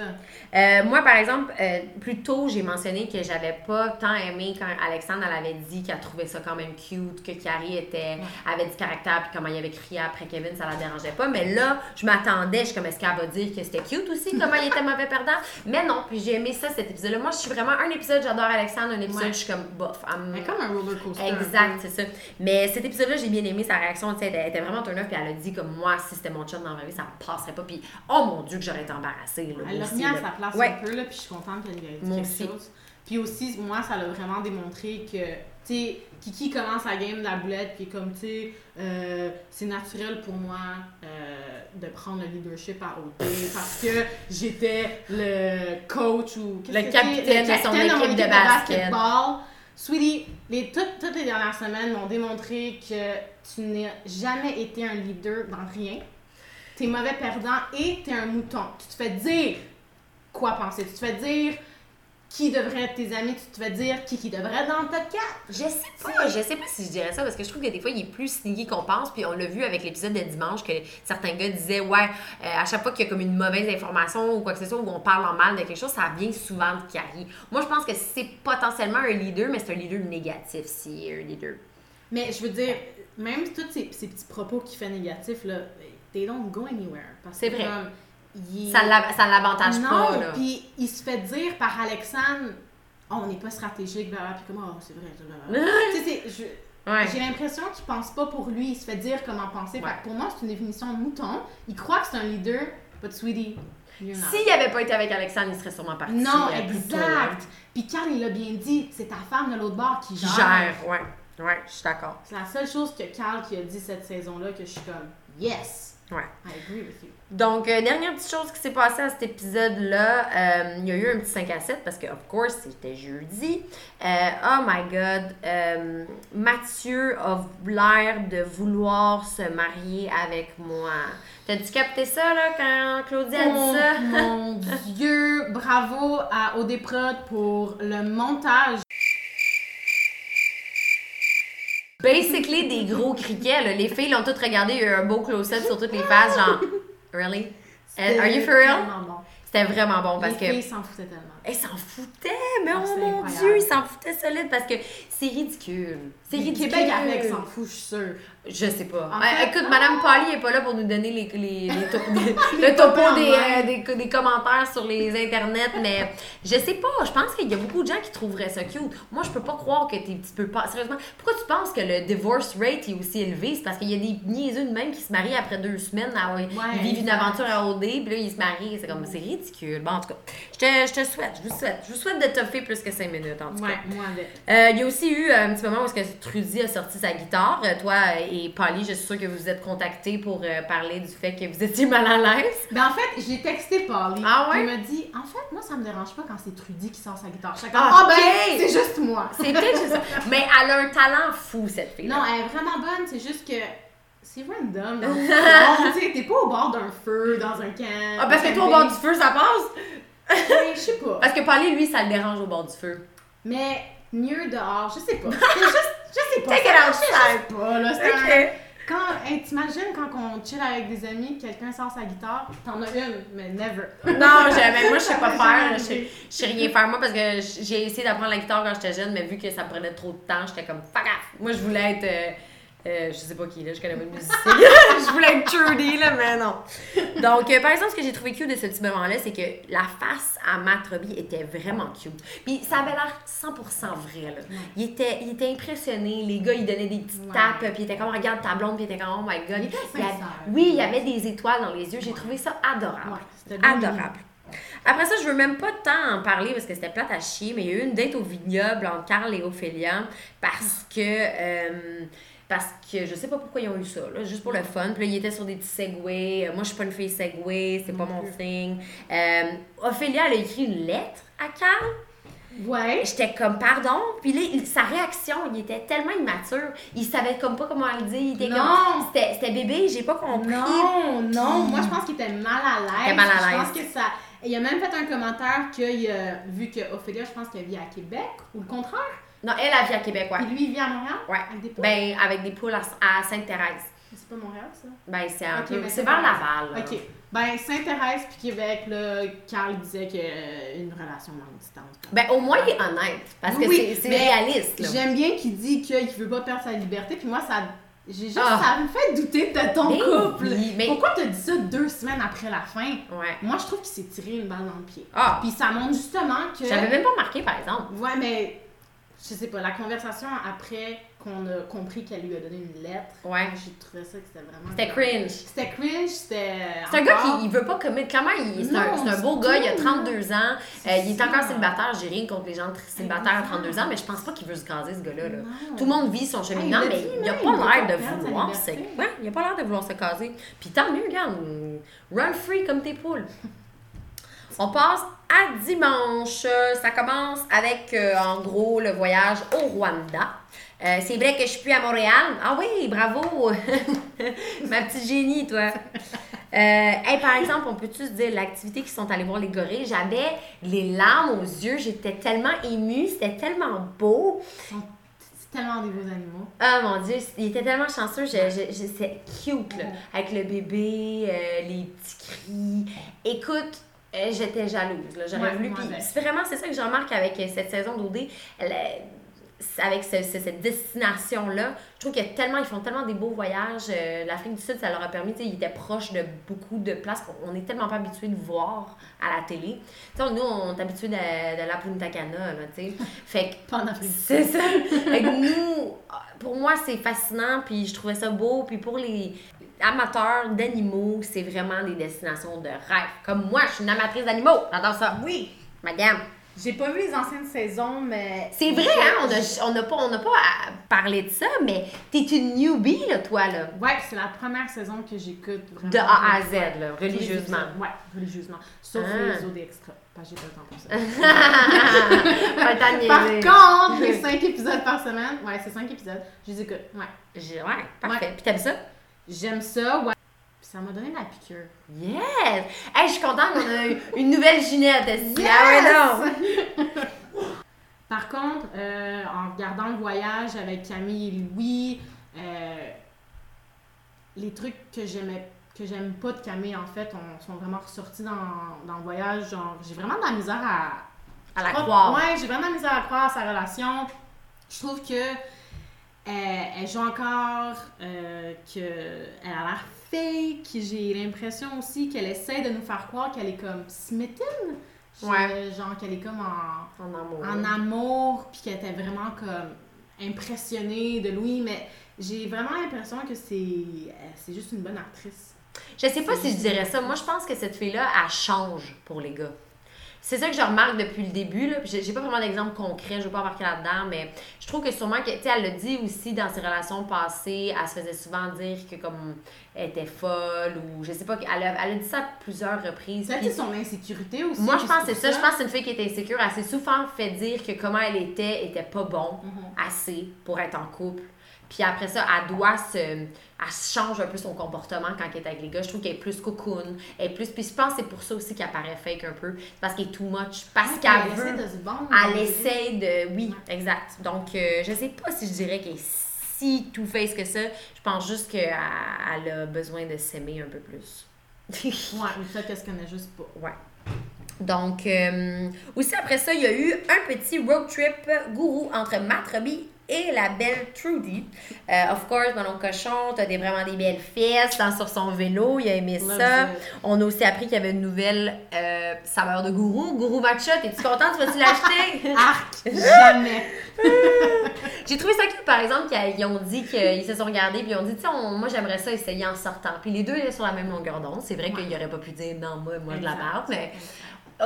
Euh, moi, par exemple, euh, plus tôt, j'ai mentionné que j'avais pas tant aimé quand Alexandre elle avait dit qu'elle trouvait ça quand même cute, que Carrie était, avait du caractère, puis comment il avait crié après Kevin, ça la dérangeait pas. Mais là, je m'attendais, je suis comme, est-ce qu'elle va dire que c'était cute aussi, comment il était mauvais perdant? Mais non, puis j'ai aimé ça, cet épisode-là. Moi, je suis vraiment un épisode, j'adore Alexandre, un épisode, Ouais. je suis comme, bof. Mais comme un roller coaster. Exact, c'est ça. Mais cet épisode-là, j'ai bien aimé sa réaction. tu sais, Elle était vraiment turn puis elle a dit comme moi, si c'était mon chum dans la vraie vie, ça passerait pas. Puis oh mon dieu, que j'aurais été embarrassée. Là, Elle l'a aussi, remis à sa place Ouais. un peu, là, puis je suis contente qu'elle ait dit Moi quelque aussi. chose. Puis aussi, moi, ça l'a vraiment démontré que, tu sais, Kiki commence la game de la boulette, puis comme, tu sais, euh, c'est naturel pour moi euh, de prendre le leadership à OT parce que j'étais le coach ou... Le capitaine de son équipe de basket. basketball. Sweetie, les, toutes, toutes les dernières semaines m'ont démontré que tu n'as jamais été un leader dans rien. T'es mauvais perdant et t'es un mouton. Tu te fais dire quoi penser. Tu te fais dire qui devrait être tes amis. Tu te fais dire qui, qui devrait être dans le top 4. Je sais pas, je sais pas si je dirais ça parce que je trouve que des fois il est plus sneaky qu'on pense. Puis on l'a vu avec l'épisode de dimanche que certains gars disaient ouais, euh, à chaque fois qu'il y a comme une mauvaise information ou quoi que ce soit où on parle en mal de quelque chose, ça vient souvent de Carrie. Moi je pense que c'est potentiellement un leader, mais c'est un leader négatif si un leader. Mais je veux dire, même tous ces, ces petits propos qu'il fait négatifs, là, they don't go anywhere. C'est vrai. comme, il- Ça ça l'avantage non, pas. Là. puis il se fait dire par Alexandre, oh, on n'est pas stratégique, blablabla, puis comme, oh, c'est vrai, tu sais, Ouais. J'ai l'impression qu'il pense pas pour lui, il se fait dire comment penser. Fait Ouais. que pour moi, c'est une définition de mouton. Il croit que c'est un leader, but sweetie. S'il avait pas été avec Alexandre, il serait sûrement parti. Non, euh, exact. Puis Carl, il l'a bien dit, c'est ta femme de l'autre bord qui Qui gère. gère, ouais. Ouais, je suis d'accord. C'est la seule chose que Carl qui a dit cette saison-là que je suis comme, yes, Ouais. I agree with you. Donc, euh, dernière petite chose qui s'est passée à cet épisode-là, euh, il y a eu un petit 5 à 7 parce que, of course, c'était jeudi. Euh, oh my god, euh, Mathieu a l'air de vouloir se marier avec moi. T'as-tu capté ça, là, quand Claudie a dit ça? mon Dieu, bravo à Odéprod pour le montage. Basically, des gros criquets, là. Les filles l'ont toutes regardé, il y a eu un beau close-up sur toutes les faces, genre, really? Are you for real? Bon. C'était vraiment bon parce Les que. filles s'en foutaient tellement. Elle s'en foutait, mais Ah, oh mon incroyable. Dieu, il s'en foutait solide parce que c'est ridicule. C'est Le ridicule. Québec avec s'en fout, je suis sûre. Je sais pas. En Ouais, fait- écoute, Madame Polly est pas là pour nous donner les, les, les to- le topo des, euh, des, des commentaires sur les internets, mais je sais pas. Je pense qu'il y a beaucoup de gens qui trouveraient ça cute. Moi, je peux pas croire que t'es petit peu pas. Sérieusement, pourquoi tu penses que le divorce rate est aussi élevé? C'est parce qu'il y a des niaiseux de même qui se marient après deux semaines. à- ils vivent une aventure à OD, puis là, ils se marient. C'est comme, c'est ridicule. Bon, en tout cas, je te, je te souhaite, je vous souhaite. Je vous souhaite de toffer plus que cinq minutes, en tout cas. Ouais, moi avec. Euh, Il y a aussi eu un petit moment où est-ce que Trudy a sorti sa guitare. Euh, toi et Polly, je suis sûre que vous vous êtes contactés pour euh, parler du fait que vous étiez mal à l'aise. Ben en fait, j'ai texté Polly. Ah ouais? Il m'a dit, en fait, moi, ça me dérange pas quand c'est Trudy qui sort sa guitare. J'étais Ah, ah, ben, c'est juste moi. C'est peut-être juste ça. Mais elle a un talent fou, cette fille. Non, elle est vraiment bonne, c'est juste que c'est random t'es pas au bord d'un feu, dans un camp. Ah, parce que toi, au bord du feu, ça passe? Je sais pas. Parce que Polly, lui, ça le dérange au bord du feu. Mais mieux dehors, je sais pas. C'est juste, je sais pas. Take it ça outside. marchait juste pas, là. Un- Quand, hey, t'imagines quand on chill avec des amis, quelqu'un sort sa guitare, t'en as une, mais never. Non, jamais. Moi, je sais pas faire. Je sais, je sais rien faire. Moi, parce que j'ai essayé d'apprendre la guitare quand j'étais jeune, mais vu que ça prenait trop de temps, j'étais comme fuck off. Moi, je voulais être. euh, euh, je sais pas qui, là, je connais pas de musicien. je voulais être Trudy, là, mais non. Donc, euh, par exemple, ce que j'ai trouvé cute de ce petit moment-là, c'est que la face à Matt Robbie était vraiment cute. Puis ça avait l'air 100% vrai, là. Il était, il était impressionné. Les gars, ils donnaient des petites Ouais. tapes, puis il était comme, regarde ta blonde, puis il était comme, oh my god. Il était Il oui, il y avait des étoiles dans les yeux. J'ai trouvé ça adorable. Ouais, Adorable. Après ça, je veux même pas tant en parler parce que c'était plate à chier, mais il y a eu une date au vignoble entre Carl et Ophélia parce que. euh, parce que je sais pas pourquoi ils ont eu ça, là, juste pour le fun. Puis là, ils étaient sur des petits segways. Euh, Moi, je suis pas une fille segway, c'est pas mon thing. Euh, Ophélia, elle a écrit une lettre à Carl. Ouais. J'étais comme, pardon. Puis là, sa réaction, il était tellement immature. Il savait comme pas comment le dire. Il était Non. comme, c'était bébé, j'ai pas compris. Non, non, moi je pense qu'il était mal à l'aise. Était mal à Je l'aise. pense que ça. Il a même fait un commentaire qu'il a vu que Ophélia, je pense qu'elle vit à Québec, ou le contraire. Non, elle, elle vit à Québec, ouais. Puis lui, il vit à Montréal? Ouais. Avec des poules? Ben, avec des poules à, à Sainte-Thérèse. C'est pas Montréal, ça? Ben, c'est un Ok, peu. mais C'est vers. Laval. là. Ok. Ben, Sainte-Thérèse puis Québec, là, Carl disait que euh, une relation longue distance. Ben, au moins, il est honnête. Parce que Oui, c'est- réaliste. J'aime bien qu'il dit qu'il veut pas perdre sa liberté, puis moi, ça. J'ai juste, Ah. ça me fait douter de ton Ben couple. oui, mais- Pourquoi t'as dit ça deux semaines après la fin? Ouais. Moi, je trouve qu'il s'est tiré une balle dans le pied. Ah, Puis ça montre justement que. j'avais même pas marqué, par exemple. Ouais, mais je sais pas, la conversation après qu'on a compris qu'elle lui a donné une lettre, Ouais. j'ai trouvé ça que c'était vraiment. C'était cringe. C'était cringe, c'était. C'est un gars qui il veut pas commettre. Clairement, c'est un, un beau gars, il a tout. 32 ans. Euh, il est encore célibataire. J'ai rien contre les gens célibataires à Exact. 32 ans, mais je pense pas qu'il veut se caser, ce gars-là. là. Tout le monde vit son cheminement, Hey, mais il a pas l'air de vouloir se... Ouais, il a pas l'air de vouloir se caser. Puis tant mieux, regarde. Run free comme tes poules. On passe à dimanche. Ça commence avec, euh, en gros, le voyage au Rwanda. Euh, c'est vrai que je suis plus à Montréal. Ah oui, bravo! Ma petite génie, toi. Euh, hey, par exemple, on peut-tu se dire l'activité qu'ils sont allés voir les gorilles? J'avais les larmes aux yeux, j'étais tellement émue, c'était tellement beau. C'est tellement des beaux animaux. Ah mon dieu, il était tellement chanceux, je, je, je- c'est cute là, avec le bébé, euh, les petits cris. Écoute, j'étais jalouse, là, j'aurais Ouais, voulu. Puis vraiment c'est ça que je remarque avec euh, cette saison d'OD, euh, avec ce- ce- cette destination là, je trouve a tellement, ils font tellement des beaux voyages. Euh, L'Afrique du Sud, ça leur a permis, ils étaient proches de beaucoup de places qu'on est tellement pas habitué de voir à la télé. Nous, on est habitué de, de la Punta Cana, là, tu sais. Fait que c'est ça. Fait que nous, pour moi, c'est fascinant, puis je trouvais ça beau. Puis pour les amateurs d'animaux, c'est vraiment des destinations de rêve. Comme moi, je suis une amatrice d'animaux. J'adore ça. Oui. Madame. J'ai pas vu les anciennes saisons, mais. C'est vrai, hein? On a, on a pas, on n'a pas à parler de ça, mais t'es une newbie, là, toi, là. Ouais, c'est la première saison que j'écoute vraiment. De A à Z, là, religieusement. Ouais, religieusement. Sauf Ah. les autres extras. Parce que j'ai pas le temps pour ça. Par contre, les 5 épisodes par semaine, ouais, c'est 5 épisodes, je les écoute. Ouais. J'ai- Ouais, parfait. Puis t'aimes ça? J'aime ça, ouais. Ça m'a donné la piqûre. Yes! Hey, je suis contente qu'on a eu une nouvelle Ginette. que- Ah ouais, non! Par contre, euh, en regardant le voyage avec Camille et Louis, euh, les trucs que j'aimais que j'aime pas de Camille en fait on, sont vraiment ressortis dans, dans le voyage genre j'ai vraiment de la misère à À la croire. ouais j'ai vraiment de la misère à croire à sa relation je trouve que euh, elle joue encore euh, que elle a l'air fake j'ai l'impression aussi qu'elle essaie de nous faire croire qu'elle est comme smitten Ouais. genre qu'elle est comme en En amour. en amour, puis qu'elle était vraiment comme impressionnée de Louis, mais j'ai vraiment l'impression que c'est euh, c'est juste une bonne actrice. Je sais pas si je dirais ça. Moi, je pense que cette fille-là, elle change pour les gars. C'est ça que je remarque depuis le début. Là. J'ai pas vraiment d'exemple concret, je veux pas embarquer là-dedans, mais je trouve que sûrement que, tu sais, elle le dit aussi dans ses relations passées, elle se faisait souvent dire que comme elle était folle ou je sais pas, elle a, elle a dit ça à plusieurs reprises. C'est puis- son insécurité aussi. moi, je pense que c'est ça. Je pense que c'est une fille qui était insécure. Elle s'est souvent fait dire que comment elle était était pas bon Mhm. assez pour être en couple. Puis après ça, elle doit se. Elle change un peu son comportement quand elle est avec les gars. Je trouve qu'elle est plus cocoon. Elle est plus. Puis je pense que c'est pour ça aussi qu'elle paraît fake un peu. Parce qu'elle est too much. Parce Ouais, qu'elle essaie veut. de se vendre. Elle essaie de. Oui, exact. Donc, euh, je sais pas si je dirais qu'elle est si two-face que ça. Je pense juste qu'elle elle a besoin de s'aimer un peu plus. Ouais, mais peut-être qu'elle se connaît juste pas. Ouais. Donc, euh, aussi après ça, il y a eu un petit road trip gourou entre Matt Robbie et la belle Trudy. Euh, of course, Manon Cochon, t'as des, vraiment des belles fesses hein, sur son vélo, il a aimé ça. On a aussi appris qu'il y avait une nouvelle euh, saveur de gourou, gourou matcha. T'es-tu contente? Tu vas-tu l'acheter? Arc! Jamais! J'ai trouvé ça cute, par exemple, qu'ils ont dit qu'ils se sont regardés puis ils ont dit, on- moi j'aimerais ça essayer en sortant. Puis les deux étaient sur la même longueur d'onde. C'est vrai qu'il aurait pas pu dire non, moi, moi de la barbe, mais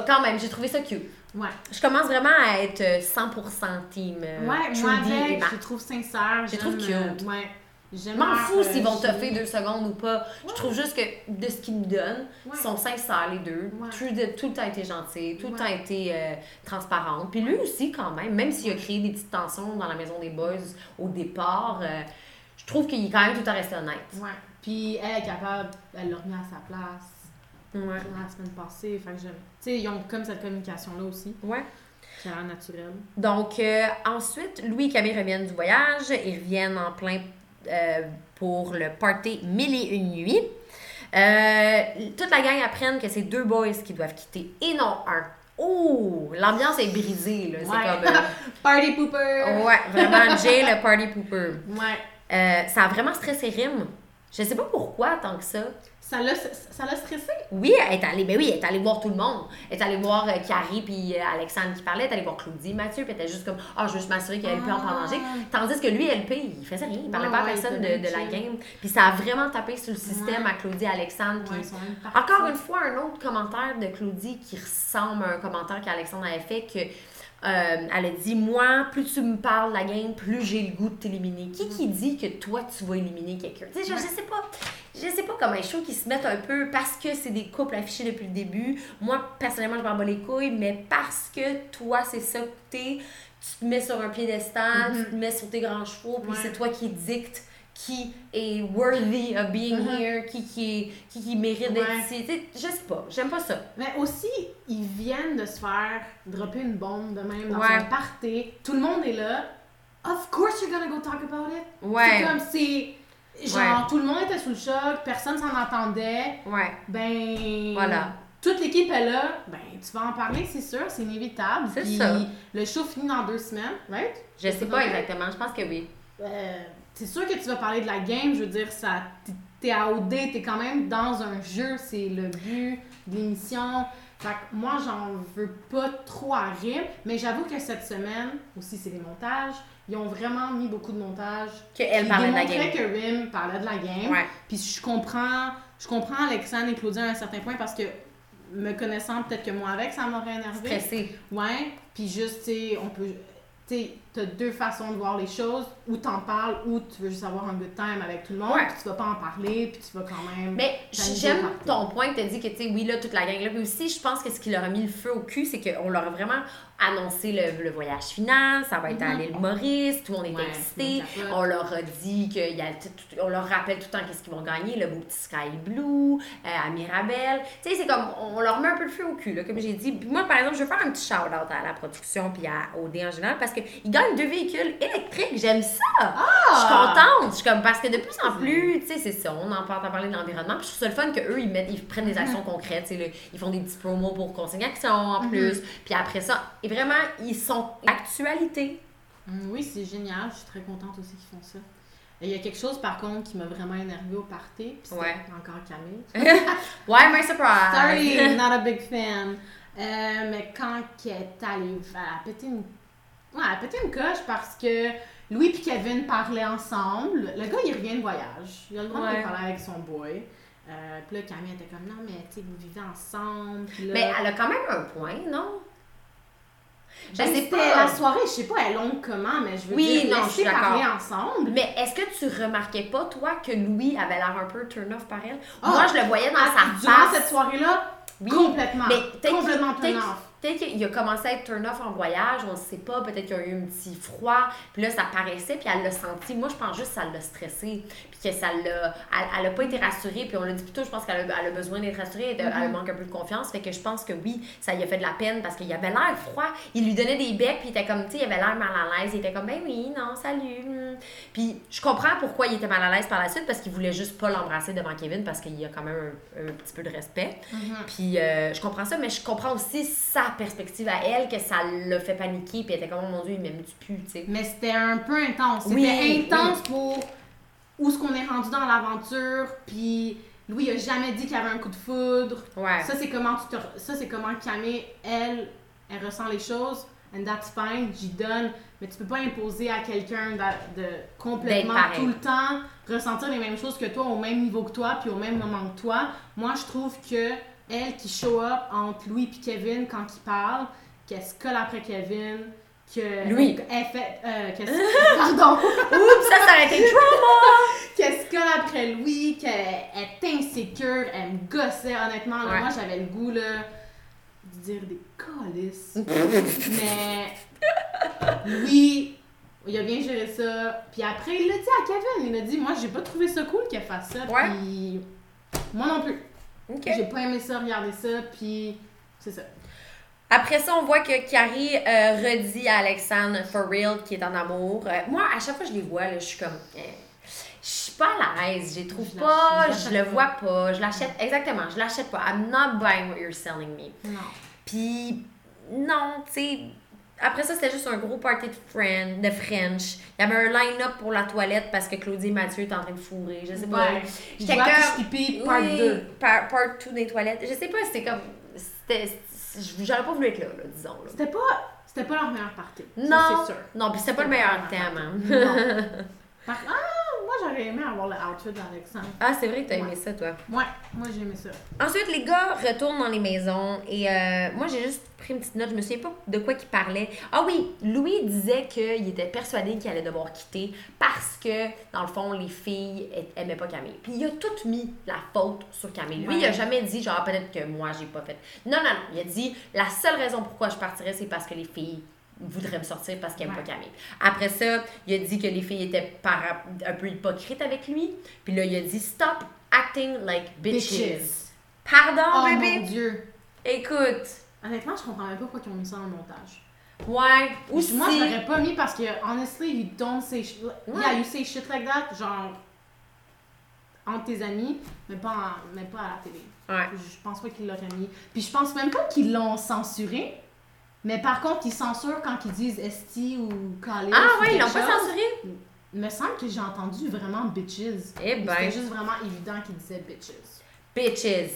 quand même, j'ai trouvé ça cute. Ouais. Je commence vraiment à être euh, 100% team euh, Ouais, moi Trudy avec, je trouve sincères. Je trouve j'aime, cute. euh, ouais. M'en fous euh, s'ils vont toffer deux secondes ou pas. Je trouve juste que de ce qu'ils me donnent, Ouais. ils sont sincères les deux. Ouais. Trudy a tout le temps été gentil, tout le temps été euh, transparente. Puis lui aussi, quand même, même s'il a créé des petites tensions dans la maison des boys au départ, euh, je trouve qu'il est quand même tout temps resté honnête. Ouais. Puis elle est capable, elle l'a remis à sa place Ouais. la semaine passée. Fait que j'aime. Tu sais, ils ont comme cette communication-là aussi, Ouais. qui a l'air naturelle. Donc, euh, ensuite, Louis et Camille reviennent du voyage. Ils reviennent en plein euh, pour le party Mille et une nuits. Euh, toute la gang apprennent que c'est deux boys qui doivent quitter et non un. Oh! L'ambiance est brisée, là. C'est Ouais. comme. Party pooper! ouais, vraiment, Jay, le party pooper. Ouais. Ça a vraiment stressé Rim. Je sais pas pourquoi tant que ça. Ça l'a, ça l'a stressé? Oui, elle est allée, ben oui, elle est allée voir tout le monde. Elle est allée voir euh, Carrie puis euh, Alexandre qui parlait, elle est allée voir Claudie, Mathieu, puis elle était juste comme Ah, je veux juste m'assurer qu'elle peut en pas en danger. Tandis que lui, LP, il faisait rien, il parlait Ouais, pas à ouais, personne de, la game. Puis ça a vraiment tapé sur le système Ouais. à Claudie et Alexandre. puis encore une fois, un autre commentaire de Claudie qui ressemble à un commentaire qu'Alexandre avait fait que euh, elle a dit Moi, plus tu me parles de la game, plus j'ai le goût de t'éliminer. Qui qui dit que toi, tu vas éliminer quelqu'un? Tu sais, je, je sais pas. Je sais pas comment les shows qui se mettent un peu parce que c'est des couples affichés depuis le début. Moi, personnellement, je m'en bats les couilles, mais parce que toi, c'est ça que t'es, tu te mets sur un piédestal, tu te mets sur tes grands chevaux, puis c'est toi qui dicte qui est worthy of being Mhm. here, qui, qui, qui, qui mérite d'être Ouais. ici. Tu sais, Je sais pas, j'aime pas ça. Mais aussi, ils viennent de se faire dropper une bombe de même dans Ouais. un party. Tout le monde est là. Of course you're gonna go talk about it. Ouais. C'est comme c'est. Genre, tout le monde était sous le choc, personne s'en entendait. Ouais. Ben. Voilà. Toute l'équipe est là. Ben, tu vas en parler, c'est sûr, c'est inévitable. C'est ça. Le show finit dans deux semaines, right? Je sais pas exactement, je pense que oui. Euh, c'est sûr que tu vas parler de la game, je veux dire, ça, t'es- à OD, t'es quand même dans un jeu, c'est le but de l'émission. Fait que moi, j'en veux pas trop à rire, mais j'avoue que cette semaine, aussi, c'est des montages. Ils ont vraiment mis beaucoup de montages. Qu'elle parlait de la game. que Rim parlait de la game. Ouais. Puis je comprends, je comprends Alexandre et Claudia à un certain point parce que me connaissant peut-être que moi avec, ça m'aurait énervé. Stressée. Ouais, puis juste, tu sais, on peut. Tu sais, t'as deux façons de voir les choses. Ou t'en parles, ou tu veux juste avoir un good time avec tout le monde. Ouais. Puis tu vas pas en parler, puis tu vas quand même. Mais j'aime ton point que tu dit que, tu sais, oui, là, toute la gang là. Mais aussi, je pense que ce qui leur a mis le feu au cul, c'est qu'on leur a vraiment annoncé le, le voyage final. Ça va être à Mhm. l'île Maurice. Tout le monde est Ouais, excité. On leur a dit qu'il y a. tout- On leur rappelle tout le temps qu'est-ce qu'ils vont gagner. Le beau petit Sky Blue, euh, à Mirabel. Tu sais, c'est comme. On leur met un peu le feu au cul, là, comme j'ai dit. Puis moi, par exemple, je veux faire un petit shout-out à la production puis à OD en général parce qu'ils gagnent deux véhicules électriques. J'aime ça. Je suis contente. Je suis comme parce que de plus en plus, tu sais, c'est ça. On en parle, parlé de l'environnement. Puis je trouve ça le fun qu'eux, ils, mettent, ils prennent des actions concrètes. sais, là, ils font des petits promos pour conseiller action en plus. Puis après ça, et vraiment, ils sont actualité. Hum, oui, c'est génial. Je suis très contente aussi qu'ils font ça. Il y a quelque chose, par contre, qui m'a vraiment énervé au party. Puis Ouais. encore Camille. Why my surprise? Sorry, not a big fan. Euh, mais quand elle est allée elle a pété une... Ouais, elle a pété une coche parce que Louis et Kevin parlaient ensemble. Le gars, il revient de voyage. Il a le droit Ouais. de parler avec son boy. Euh, puis là, Camille était comme, non, mais tu sais, vous vivez ensemble. Là, Mais elle a quand même un point, non? Je Ben, sais pas. la soirée, je sais pas, elle est longue comment, mais je veux Oui, dire, non, je suis parler ensemble. Mais est-ce que tu remarquais pas, toi, que Louis avait l'air un peu turn off par elle? Ah, Moi, je le voyais dans Ah, sa face. cette soirée-là, Oui. complètement. Mais complètement turn off. Peut-être qu'il a commencé à être turn off en voyage, on ne sait pas, peut-être qu'il y a eu un petit froid, puis là, ça paraissait, puis elle l'a senti. Moi, je pense juste que ça l'a stressé, puis que ça l'a. Elle, elle a pas été rassurée, puis on l'a dit plutôt, je pense qu'elle a, besoin d'être rassurée, elle, elle manque un peu de confiance, fait que je pense que oui, ça lui a fait de la peine parce qu'il avait l'air froid. Il lui donnait des becs, puis il était comme, tu sais, il avait l'air mal à l'aise, il était comme, ben oui, non, salut. hmm. Puis je comprends pourquoi il était mal à l'aise par la suite, parce qu'il voulait juste pas l'embrasser devant Kevin, parce qu'il y a quand même un, un petit peu de respect. Puis euh, je comprends ça, mais je comprends aussi sa perspective à elle, que ça l'a fait paniquer, puis elle était comme, oh mon dieu, il m'aime-tu plus, tu sais. Mais c'était un peu intense. C'était Oui, intense pour où ce qu'on est rendu dans l'aventure, puis Louis il a jamais dit qu'il y avait un coup de foudre. Ouais. Ça c'est comment tu te... ça c'est comment Camille elle elle ressent les choses and that's fine, j'y donne, mais tu peux pas imposer à quelqu'un de, de complètement tout le temps ressentir les mêmes choses que toi au même niveau que toi puis au même moment que toi. Moi je trouve que elle qui show up entre Louis et Kevin quand ils parlent, qu'elle se colle après Kevin, que Louis. elle fait euh, qu'elle se- pardon Oups, ça, ça aurait été drama! qu'elle se colle après Louis, qu'elle est insécure, elle me gossait honnêtement. là, Ouais. moi j'avais le goût là, de dire des colisses. Mais Louis, il a bien géré ça. Puis après, il l'a dit à Kevin. Il a dit Moi j'ai pas trouvé ça cool qu'elle fasse ça. Ouais. Puis moi non plus. J'ai pas aimé ça, regarder ça. Puis c'est ça. Après ça, on voit que Carrie euh, redit à Alexandre for real qui est en amour. Euh, moi, à chaque fois que je les vois, là, je suis comme. eh, je suis pas à l'aise, je les trouve Je pas, je je le vois pas, je l'achète. Exactement, je l'achète pas. I'm not buying what you're selling me. Non. Puis, non, tu sais. Après ça, c'était juste un gros party de, friend, de French. Il y avait un line-up pour la toilette parce que Claudie et Mathieu étaient en train de fourrer. Je sais pas. Ouais. J'étais comme- part Oui, 2. Part, part 2 des toilettes. Je sais pas, c'était comme. J'aurais pas voulu être là, là disons. Là. C'était pas, c'était pas leur meilleure partie. Ça, Non, c'est sûr. non, puis c'était pas le meilleur thème. Par- Ah, moi j'aurais aimé avoir le outfit d'Alexandre. Ah, c'est vrai que t'as aimé Ouais. ça, toi. Ouais, moi j'ai aimé ça. Ensuite, les gars retournent dans les maisons et euh, moi, j'ai juste pris une petite note. Je me souviens pas de quoi ils parlaient. Ah oui, Louis disait qu'il était persuadé qu'il allait devoir quitter parce que, dans le fond, les filles aimaient pas Camille. Puis il a tout mis la faute sur Camille. Lui, Ouais. il a jamais dit, genre, peut-être que moi, j'ai pas fait. Non, non, non. Il a dit, la seule raison pourquoi je partirais, c'est parce que les filles voudraient me sortir parce qu'elles n'aiment Ouais. pas Camille. Après ça, il a dit que les filles étaient para- un peu hypocrites avec lui. Puis là, il a dit, stop acting like bitches. Pardon, Oh bébé? mon dieu. Écoute. Honnêtement, je comprends même pas pourquoi ils ont mis ça dans le montage. Ouais. Aussi. Moi, je l'aurais pas mis parce que, honestly, you don't say shit. Ouais. Yeah, you say shit like that, genre, entre tes amis, mais pas, en- mais pas à la télé. Ouais. Je pense pas qu'ils l'auraient mis. Puis je pense même pas qu'ils l'ont censuré. Mais par contre, ils censurent quand ils disent esti ou college. Ah ou ouais, ils l'ont pas censuré? Il me semble que j'ai entendu vraiment bitches. Eh ben. C'était juste vraiment évident qu'ils disaient bitches. Bitches.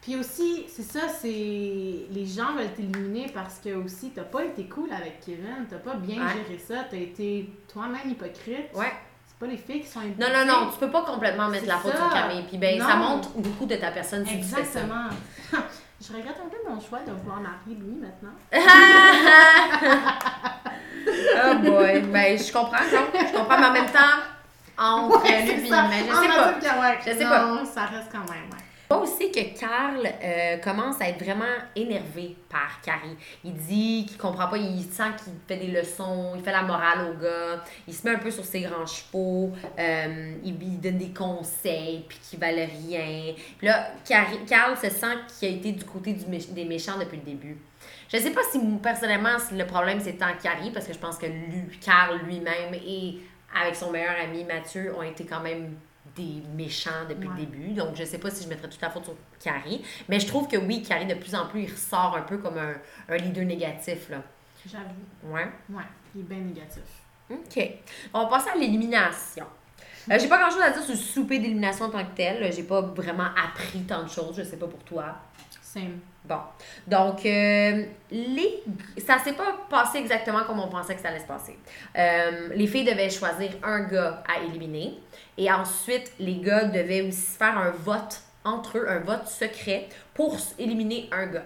Puis aussi, c'est ça, c'est. Les gens veulent t'éliminer parce que aussi, t'as pas été cool avec Kevin, t'as pas bien Ouais. géré ça, t'as été toi-même hypocrite. Ouais. C'est pas les filles qui sont Non, hypocrites. non, non, tu peux pas complètement mettre la faute sur Camille. Puis ben, ça Non. montre beaucoup de ta personne si tu fais ça. Je regrette un peu mon choix de vouloir marier Louis maintenant. oh boy. Ben, je comprends, non? Je comprends, mais en même temps, entre Ouais, lui et je sais pas. Je sais non, ça reste quand même, ouais. Vois aussi que Carl euh, commence à être vraiment énervé par Carrie. Il dit qu'il comprend pas, il sent qu'il fait des leçons, il fait la morale au gars, il se met un peu sur ses grands chevaux, euh, il donne des conseils, puis qu'il valait rien. Puis là, Carrie- Carl se sent qu'il a été du côté des méchants depuis le début. Je sais pas si personnellement le problème c'est tant Carrie, parce que je pense que lui, Carl lui-même et avec son meilleur ami Mathieu ont été quand même des méchants depuis Ouais. le début. Donc je sais pas si je mettrais toute la faute sur Carrie. Mais je trouve que oui, Carrie de plus en plus il ressort un peu comme un, un leader négatif. Là. J'avoue. Ouais. Ouais, il est bien négatif. OK. On va passer à l'élimination. Euh, j'ai pas grand chose à dire sur le souper d'élimination en tant que tel. J'ai pas vraiment appris tant de choses. Je sais pas pour toi. Same. Bon. Donc, euh, les... ça s'est pas passé exactement comme on pensait que ça allait se passer. Euh, les filles devaient choisir un gars à éliminer. Et ensuite, les gars devaient aussi faire un vote entre eux, un vote secret pour éliminer un gars.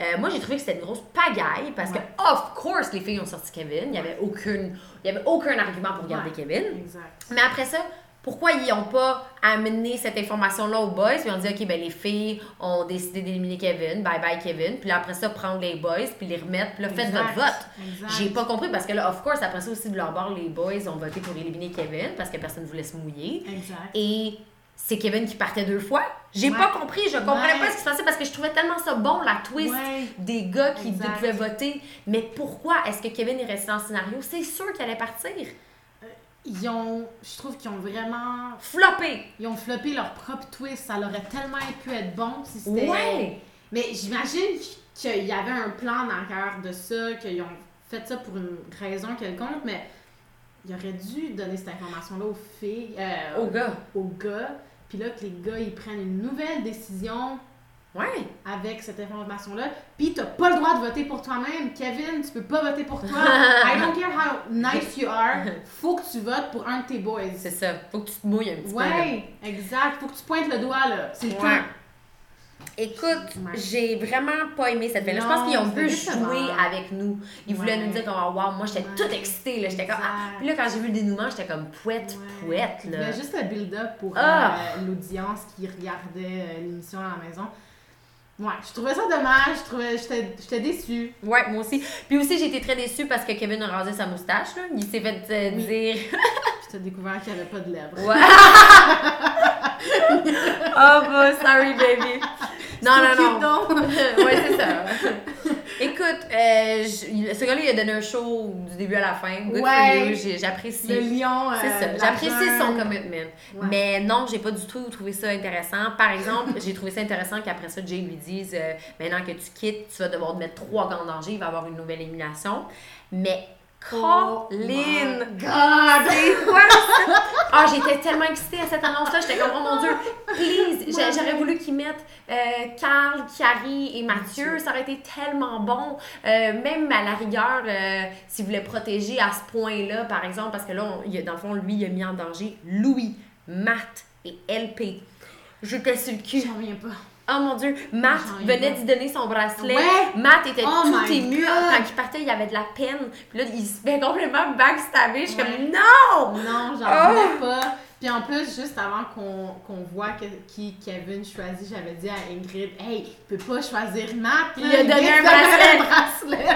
Euh, moi, j'ai trouvé que c'était une grosse pagaille parce Ouais. que, of course, les filles ont sorti Kevin. Il n'y avait, aucune... Il y avait aucun argument pour garder Ouais. Kevin. Exact. Mais après ça, pourquoi ils n'ont pas amené cette information-là aux boys, puis on dit, OK, ben les filles ont décidé d'éliminer Kevin, bye bye Kevin, puis là, après ça, prendre les boys, puis les remettre, puis là, faites Exact, votre vote. J'ai pas compris, parce que là, of course, après ça aussi, de leur bord, les boys ont voté pour éliminer Kevin, parce que personne ne voulait se mouiller. Exact. Et c'est Kevin qui partait deux fois. J'ai Ouais. pas compris, je comprenais Ouais. pas ce qui se passait parce que je trouvais tellement ça bon, la twist Ouais. des gars qui Exact. pouvaient voter. Mais pourquoi est-ce que Kevin est resté dans le scénario? C'est sûr qu'il allait partir. Ils ont, je trouve qu'ils ont vraiment, Floppé! ils ont floppé leur propre twist. Ça aurait tellement pu être bon si c'était. Ouais! Mais j'imagine qu'il y avait un plan dans le cœur de ça, qu'ils ont fait ça pour une raison quelconque, mais ils auraient dû donner cette information-là aux filles, euh, Au gars. aux gars, puis là que les gars ils prennent une nouvelle décision Ouais! avec cette information-là, puis t'as pas le droit de voter pour toi-même. Kevin, tu peux pas voter pour toi. I don't care how nice you are, faut que tu votes pour un de tes boys. C'est ça. Faut que tu te mouilles un petit peu. Ouais, exact. Faut que tu pointes le doigt, là. C'est le Ouais. temps. Écoute, Ouais. j'ai vraiment pas aimé cette fin-là. Je pense qu'ils ont pu jouer avec nous. Ils voulaient Ouais. nous dire comme, oh, wow, moi j'étais toute excitée, là. J'étais comme, ah. Puis là, quand j'ai vu le dénouement, j'étais comme, pouette, pouette, Il là. voulait juste un build-up pour Ah! euh, l'audience qui regardait euh, l'émission à la maison. Ouais, je trouvais ça dommage. Je trouvais, j'étais, j'étais déçue. Ouais, moi aussi. Puis aussi, été très déçue parce que Kevin a rasé sa moustache, là. Il s'est fait euh, Oui. dire. J'étais découvert qu'il n'y avait pas de lèvres. Ouais. oh, bah, sorry, baby. Non, non, non. donc. ouais, c'est ça. Écoute, euh, je- ce gars-là, il a donné un show du début à la fin. Good Ouais. for you. J'ai- J'apprécie. Le lion. C'est euh, ça. la J'apprécie son commitment. Ouais. Mais non, j'ai pas du tout trouvé ça intéressant. Par exemple, j'ai trouvé ça intéressant qu'après ça, Jay lui dise euh, maintenant que tu quittes, tu vas devoir te mettre trois gants en danger, il va y avoir une nouvelle élimination. Mais Colin! my God! C'est quoi ça? Ah, j'étais tellement excitée à cette annonce-là. J'étais comme, oh mon Dieu, please! J'a- J'aurais voulu qu'ils mettent euh, Carl, Carrie et Mathieu. Ça aurait été tellement bon. Euh, même à la rigueur, euh, s'ils voulaient protéger à ce point-là, par exemple, parce que là, on- il a- dans le fond, lui, il a mis en danger Louis, Matt et LP. J'étais sur le cul. J'en reviens pas. Oh mon Dieu, Matt venait d'y donner son bracelet. Ouais. Matt était Oh tout ému. Quand il partait, il y avait de la peine. Puis là, il se fait complètement backstabber. Je suis Ouais. comme, non! Non, j'en Oh! revenais pas. Puis en plus, juste avant qu'on qu'on voit que, qui Kevin choisit, j'avais dit à Ingrid, hey, il peut pas choisir Matt. Il là, a donné un bracelet. un bracelet.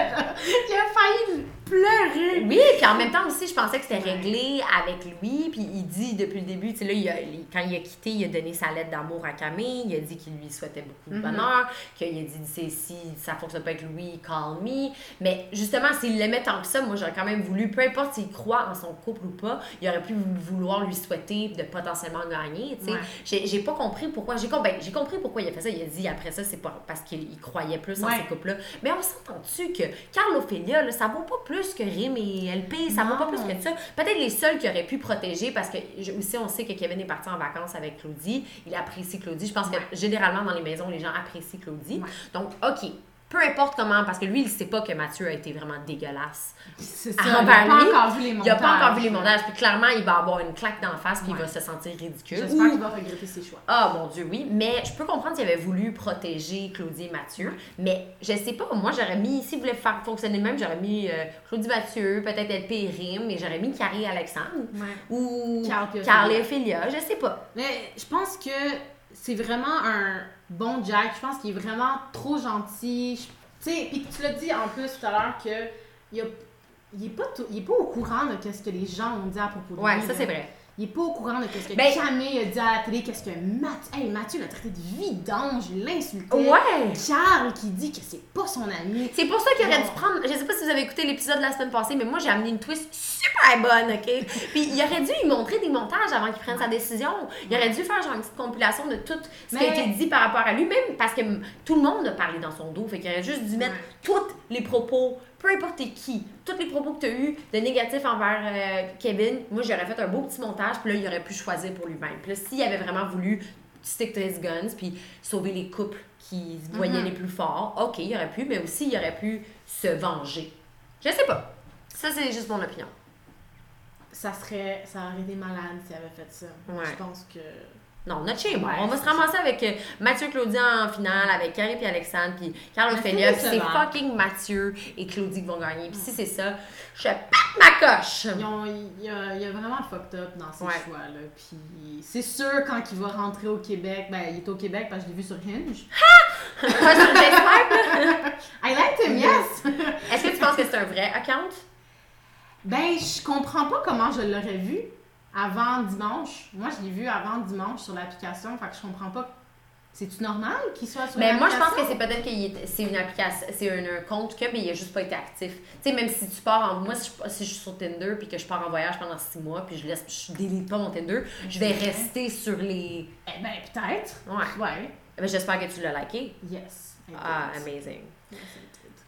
il a failli pleurer. Oui, puis en même temps aussi, je pensais que c'était réglé avec lui. Puis il dit depuis le début, tu sais, là, il a- quand il a quitté, il a donné sa lettre d'amour à Camille. Il a dit qu'il lui souhaitait beaucoup de Mhm. bonheur. Qu'il a dit, si ça fonctionne pas avec Louis, call me. Mais justement, s'il l'aimait tant que ça, moi, j'aurais quand même voulu, peu importe s'il croit en son couple ou pas, il aurait pu vouloir lui souhaiter de potentiellement gagner, tu sais. Ouais. J'ai- pas compris pourquoi. J'ai ben, compris pourquoi il a fait ça. Il a dit après ça, c'est parce qu'il il croyait plus en Ouais. ces couples-là. Mais on s'entend-tu que Carl Ophélia, là, ça vaut pas plus que Rim et LP, ça vaut pas plus que ça. Peut-être les seuls qui auraient pu protéger, parce que aussi on sait que Kevin est parti en vacances avec Claudie. Il apprécie Claudie. Je pense Ouais. que généralement dans les maisons, les gens apprécient Claudie. Ouais. Donc, OK. Peu importe comment, parce que lui, il sait pas que Mathieu a été vraiment dégueulasse. C'est ça, il ben a pas encore vu les montages. Il a pas encore vu les montages, puis clairement, il va avoir une claque d'en face, puis il va se sentir ridicule. J'espère qu'il va regretter ses choix. ah mon Dieu, oui. Mais je peux comprendre qu'il avait voulu protéger Claudie et Mathieu. Mais je sais pas, moi j'aurais mis, s'il voulait faire fonctionner le même, j'aurais mis euh, Claudie Mathieu, peut-être LP et Rim, mais j'aurais mis Carrie Alexandre. Ouais. Ou Carl Ophélia. Ophélia, je sais pas. Mais je pense que c'est vraiment un bon Jack. Je pense qu'il est vraiment trop gentil. Tu sais, puis tu l'as dit en plus tout à l'heure que il, a- il est pas tout- il est pas au courant de ce que les gens ont dit à propos de Ouais, lui. ça là. c'est vrai. Il est pas au courant de ce que Ben- Camille a dit à la télé, qu'est-ce que Mathieu. Hey, Mathieu l'a traité de vidange, il l'insultait. Ouais! Carl qui dit que c'est pas son ami. C'est pour ça qu'il aurait dû prendre. Je sais pas si vous avez écouté l'épisode de la semaine passée, mais moi j'ai amené une twist super bonne, ok? Puis il aurait dû lui montrer des montages avant qu'il prenne sa décision. Il aurait dû faire genre une petite compilation de tout ce qui a Mais- été dit par rapport à lui, même parce que tout le monde a parlé dans son dos. Fait qu'il aurait juste dû mettre Ouais. tous les propos, peu importe qui, tous les propos que tu as eu de négatifs envers euh, Kevin. Moi j'aurais fait un beau petit montage, puis là il aurait pu choisir pour lui-même. Puis là, s'il avait vraiment voulu stick to his guns, puis sauver les couples qui se voyaient Mhm. les plus forts, ok, il aurait pu, mais aussi il aurait pu se venger. Je sais pas. Ça, c'est juste mon opinion. Ça serait. Ça aurait été malade s'il avait fait ça. Ouais. Je pense que. Non, notre bon. Ouais, On va se ramasser avec euh, Mathieu Claudie en finale, avec Carrie et Alexandre, puis Carl Ophélia, puis c'est fucking Mathieu et Claudie qui vont gagner. Puis si c'est ça, je pète Ma coche! Il, y a, il y a vraiment fucked up dans ses Ouais. choix. Là. Puis c'est sûr, quand il va rentrer au Québec, ben il est au Québec parce que je l'ai vu sur Hinge. Pas sur Facebook? I like him, yes! Est-ce que tu penses que c'est un vrai account? ben, je comprends pas comment je l'aurais vu avant dimanche. Moi, je l'ai vu avant dimanche sur l'application, fait que je comprends pas. C'est-tu normal qu'il soit sur Mais Ben, moi, je pense que c'est peut-être que c'est une application, c'est un, compte que, mais il a juste pas été actif. Tu sais, même si tu pars en. Moi, si je, si je suis sur Tinder puis que je pars en voyage pendant six mois puis je laisse, je délite pas mon Tinder, je vais rester sur les. Eh ben, peut-être. Ouais. Ouais. Mais j'espère que tu l'as liké. Yes. Ah, amazing. Yes.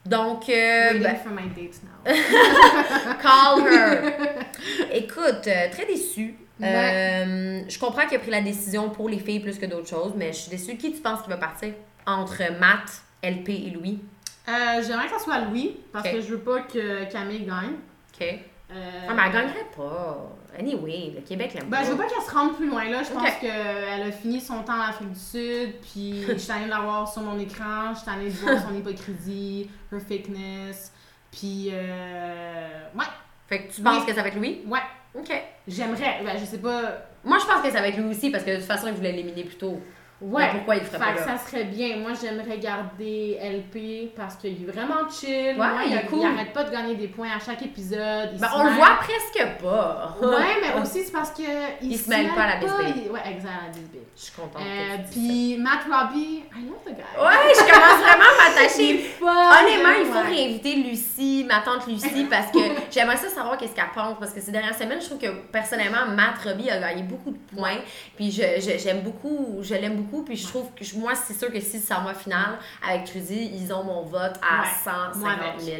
Donc, euh, Waiting ben, for my date now. call her. Écoute, euh, très déçue. Ouais. Euh, je comprends qu'il a pris la décision pour les filles plus que d'autres choses, mais je suis déçue. Qui tu penses qui va partir entre Matt, LP et Louis? Euh, J'aimerais que ça soit Louis, parce que je veux pas que Camille gagne. OK. Ah, mais elle gagnerait pas. Anyway, le Québec l'aime Ben, pas. je veux pas qu'elle se rende plus loin là. Je pense qu'elle a fini son temps en Afrique du Sud, puis je suis allée de la voir sur mon écran, je suis allée de voir son hypocrisie, her fakeness, puis euh, ouais, Fait que tu penses que ça va être Louis? ouais, OK. j'aimerais, ben, je sais pas, Moi, je pense que ça va être lui aussi parce que de toute façon, il voulait l'éliminer plus tôt. Ouais. Mais pourquoi il ferait Fait pas que là? ça serait bien. Moi, j'aimerais garder LP parce qu'il est vraiment chill. Moi, il il, cool. il arrête pas de gagner des points à chaque épisode. Ben, on le voit presque pas. Ouais, mais aussi c'est parce que il, Il se mêle pas à la bisbille. il- Ouais, exact, à la bisbille. Je suis contente. Euh, puis Matt Robbie, I love the guy. Ouais, je commence vraiment à m'attacher. Honnêtement, il faut ouais. réinviter Lucie, ma tante Lucie, parce que j'aimerais ça savoir qu'est-ce qu'elle pense. Parce que ces dernières semaines, je trouve que personnellement, Matt Robbie a gagné beaucoup de points. Puis je- je- j'aime beaucoup, je l'aime beaucoup. Puis je trouve que je- moi, c'est sûr que si c'est en mois final avec Trudy, ils ont mon vote à Ouais, 150 moi avec. 000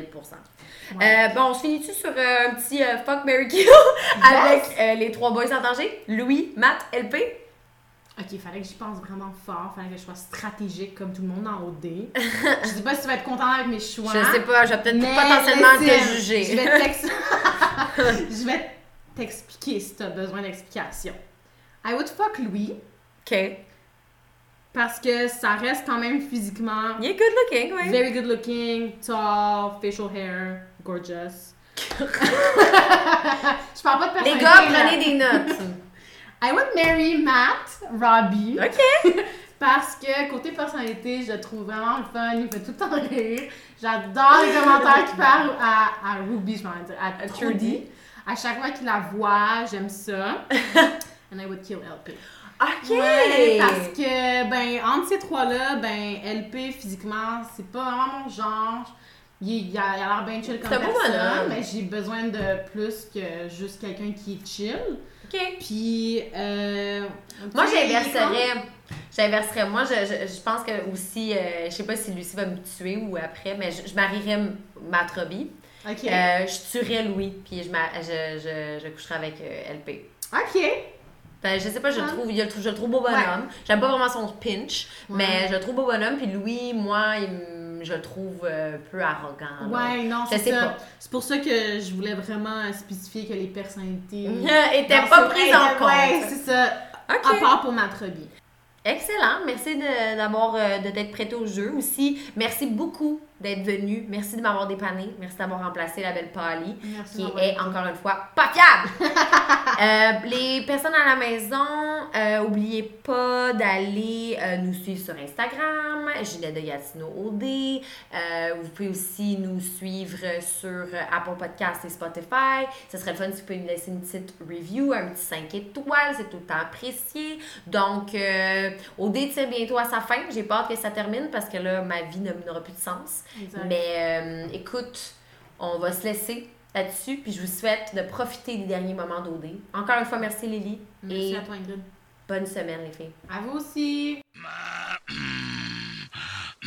Ouais. Euh, bon, on se finit-tu sur euh, un petit euh, fuck Mary Kill avec euh, les trois boys en danger? Louis, Matt, LP? Ok, fallait que j'y pense vraiment fort, fallait que je sois stratégique comme tout le monde en OD. je sais pas si tu vas être content avec mes choix. Je sais pas, je vais peut-être potentiellement te juger. Je vais t'ex- je vais t'expliquer si t'as besoin d'explication. I would fuck Louis OK. Parce que ça reste quand même physiquement Il est good looking, ouais. very good looking, tall, facial hair, gorgeous. je parle pas de Les personnalité. gars, là. prenez des notes. I would marry Matt Robbie. OK. Parce que côté personnalité, je le trouve vraiment le fun, il me fait tout le temps rire. J'adore les commentaires qu'il parle à, à Ruby, je m'en dire, à, À Trudy. Trudy. À chaque fois qu'il la voit, j'aime ça. And I would kill LP. OK. Ouais, parce que, ben, entre ces trois-là, ben, LP, physiquement, c'est pas vraiment mon genre. Il, il a l'air bien chill comme personne, bonhomme. mais j'ai besoin de plus que juste quelqu'un qui est chill. OK. Puis, euh, Moi, j'inverserais. J'inverserais. Moi, je, je, je pense que aussi, euh, je sais pas si Lucie va me tuer ou après, mais je, je marierais Matt Robbie. Ok. Euh, je tuerais Louis, puis je, je, je, je coucherais avec euh, LP. Ok. Ben, je sais pas, je le Ouais. trouve, je le trouve, je le trouve beau bonhomme. J'aime pas vraiment son pinch, Ouais. mais je le trouve beau bonhomme. Puis Louis, moi, il je le trouve euh, peu arrogant. là. Ouais, non, c'est ça. C'est pour ça que je voulais vraiment spécifier que les personnalités. Était dans pas ce- prise en Ouais, compte. c'est ça. Ok. À part pour ma. Excellent. Merci de- d'avoir euh, de t'être prêté au jeu aussi. Merci beaucoup d'être venu. Merci de m'avoir dépanné. Merci d'avoir remplacé la belle Pali. Qui est été. encore une fois pas fiable. Euh, les personnes à la maison, euh, oubliez pas d'aller euh, nous suivre sur Instagram, Ginette de Gatineau OD. Euh, vous pouvez aussi nous suivre sur Apple Podcast et Spotify. Ce serait le fun si vous pouvez nous laisser une petite review, un petit 5 étoiles, c'est tout le temps apprécié. Donc, OD tire bientôt à sa fin. J'ai hâte que ça termine parce que là, ma vie n'a- n'aura plus de sens. Exact. Mais euh, écoute, on va se laisser là-dessus, puis je vous souhaite de profiter des derniers moments d'OD. Encore une fois, merci Lily. Merci et à toi, Ingrid. bonne semaine les filles. À vous aussi.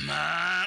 Ma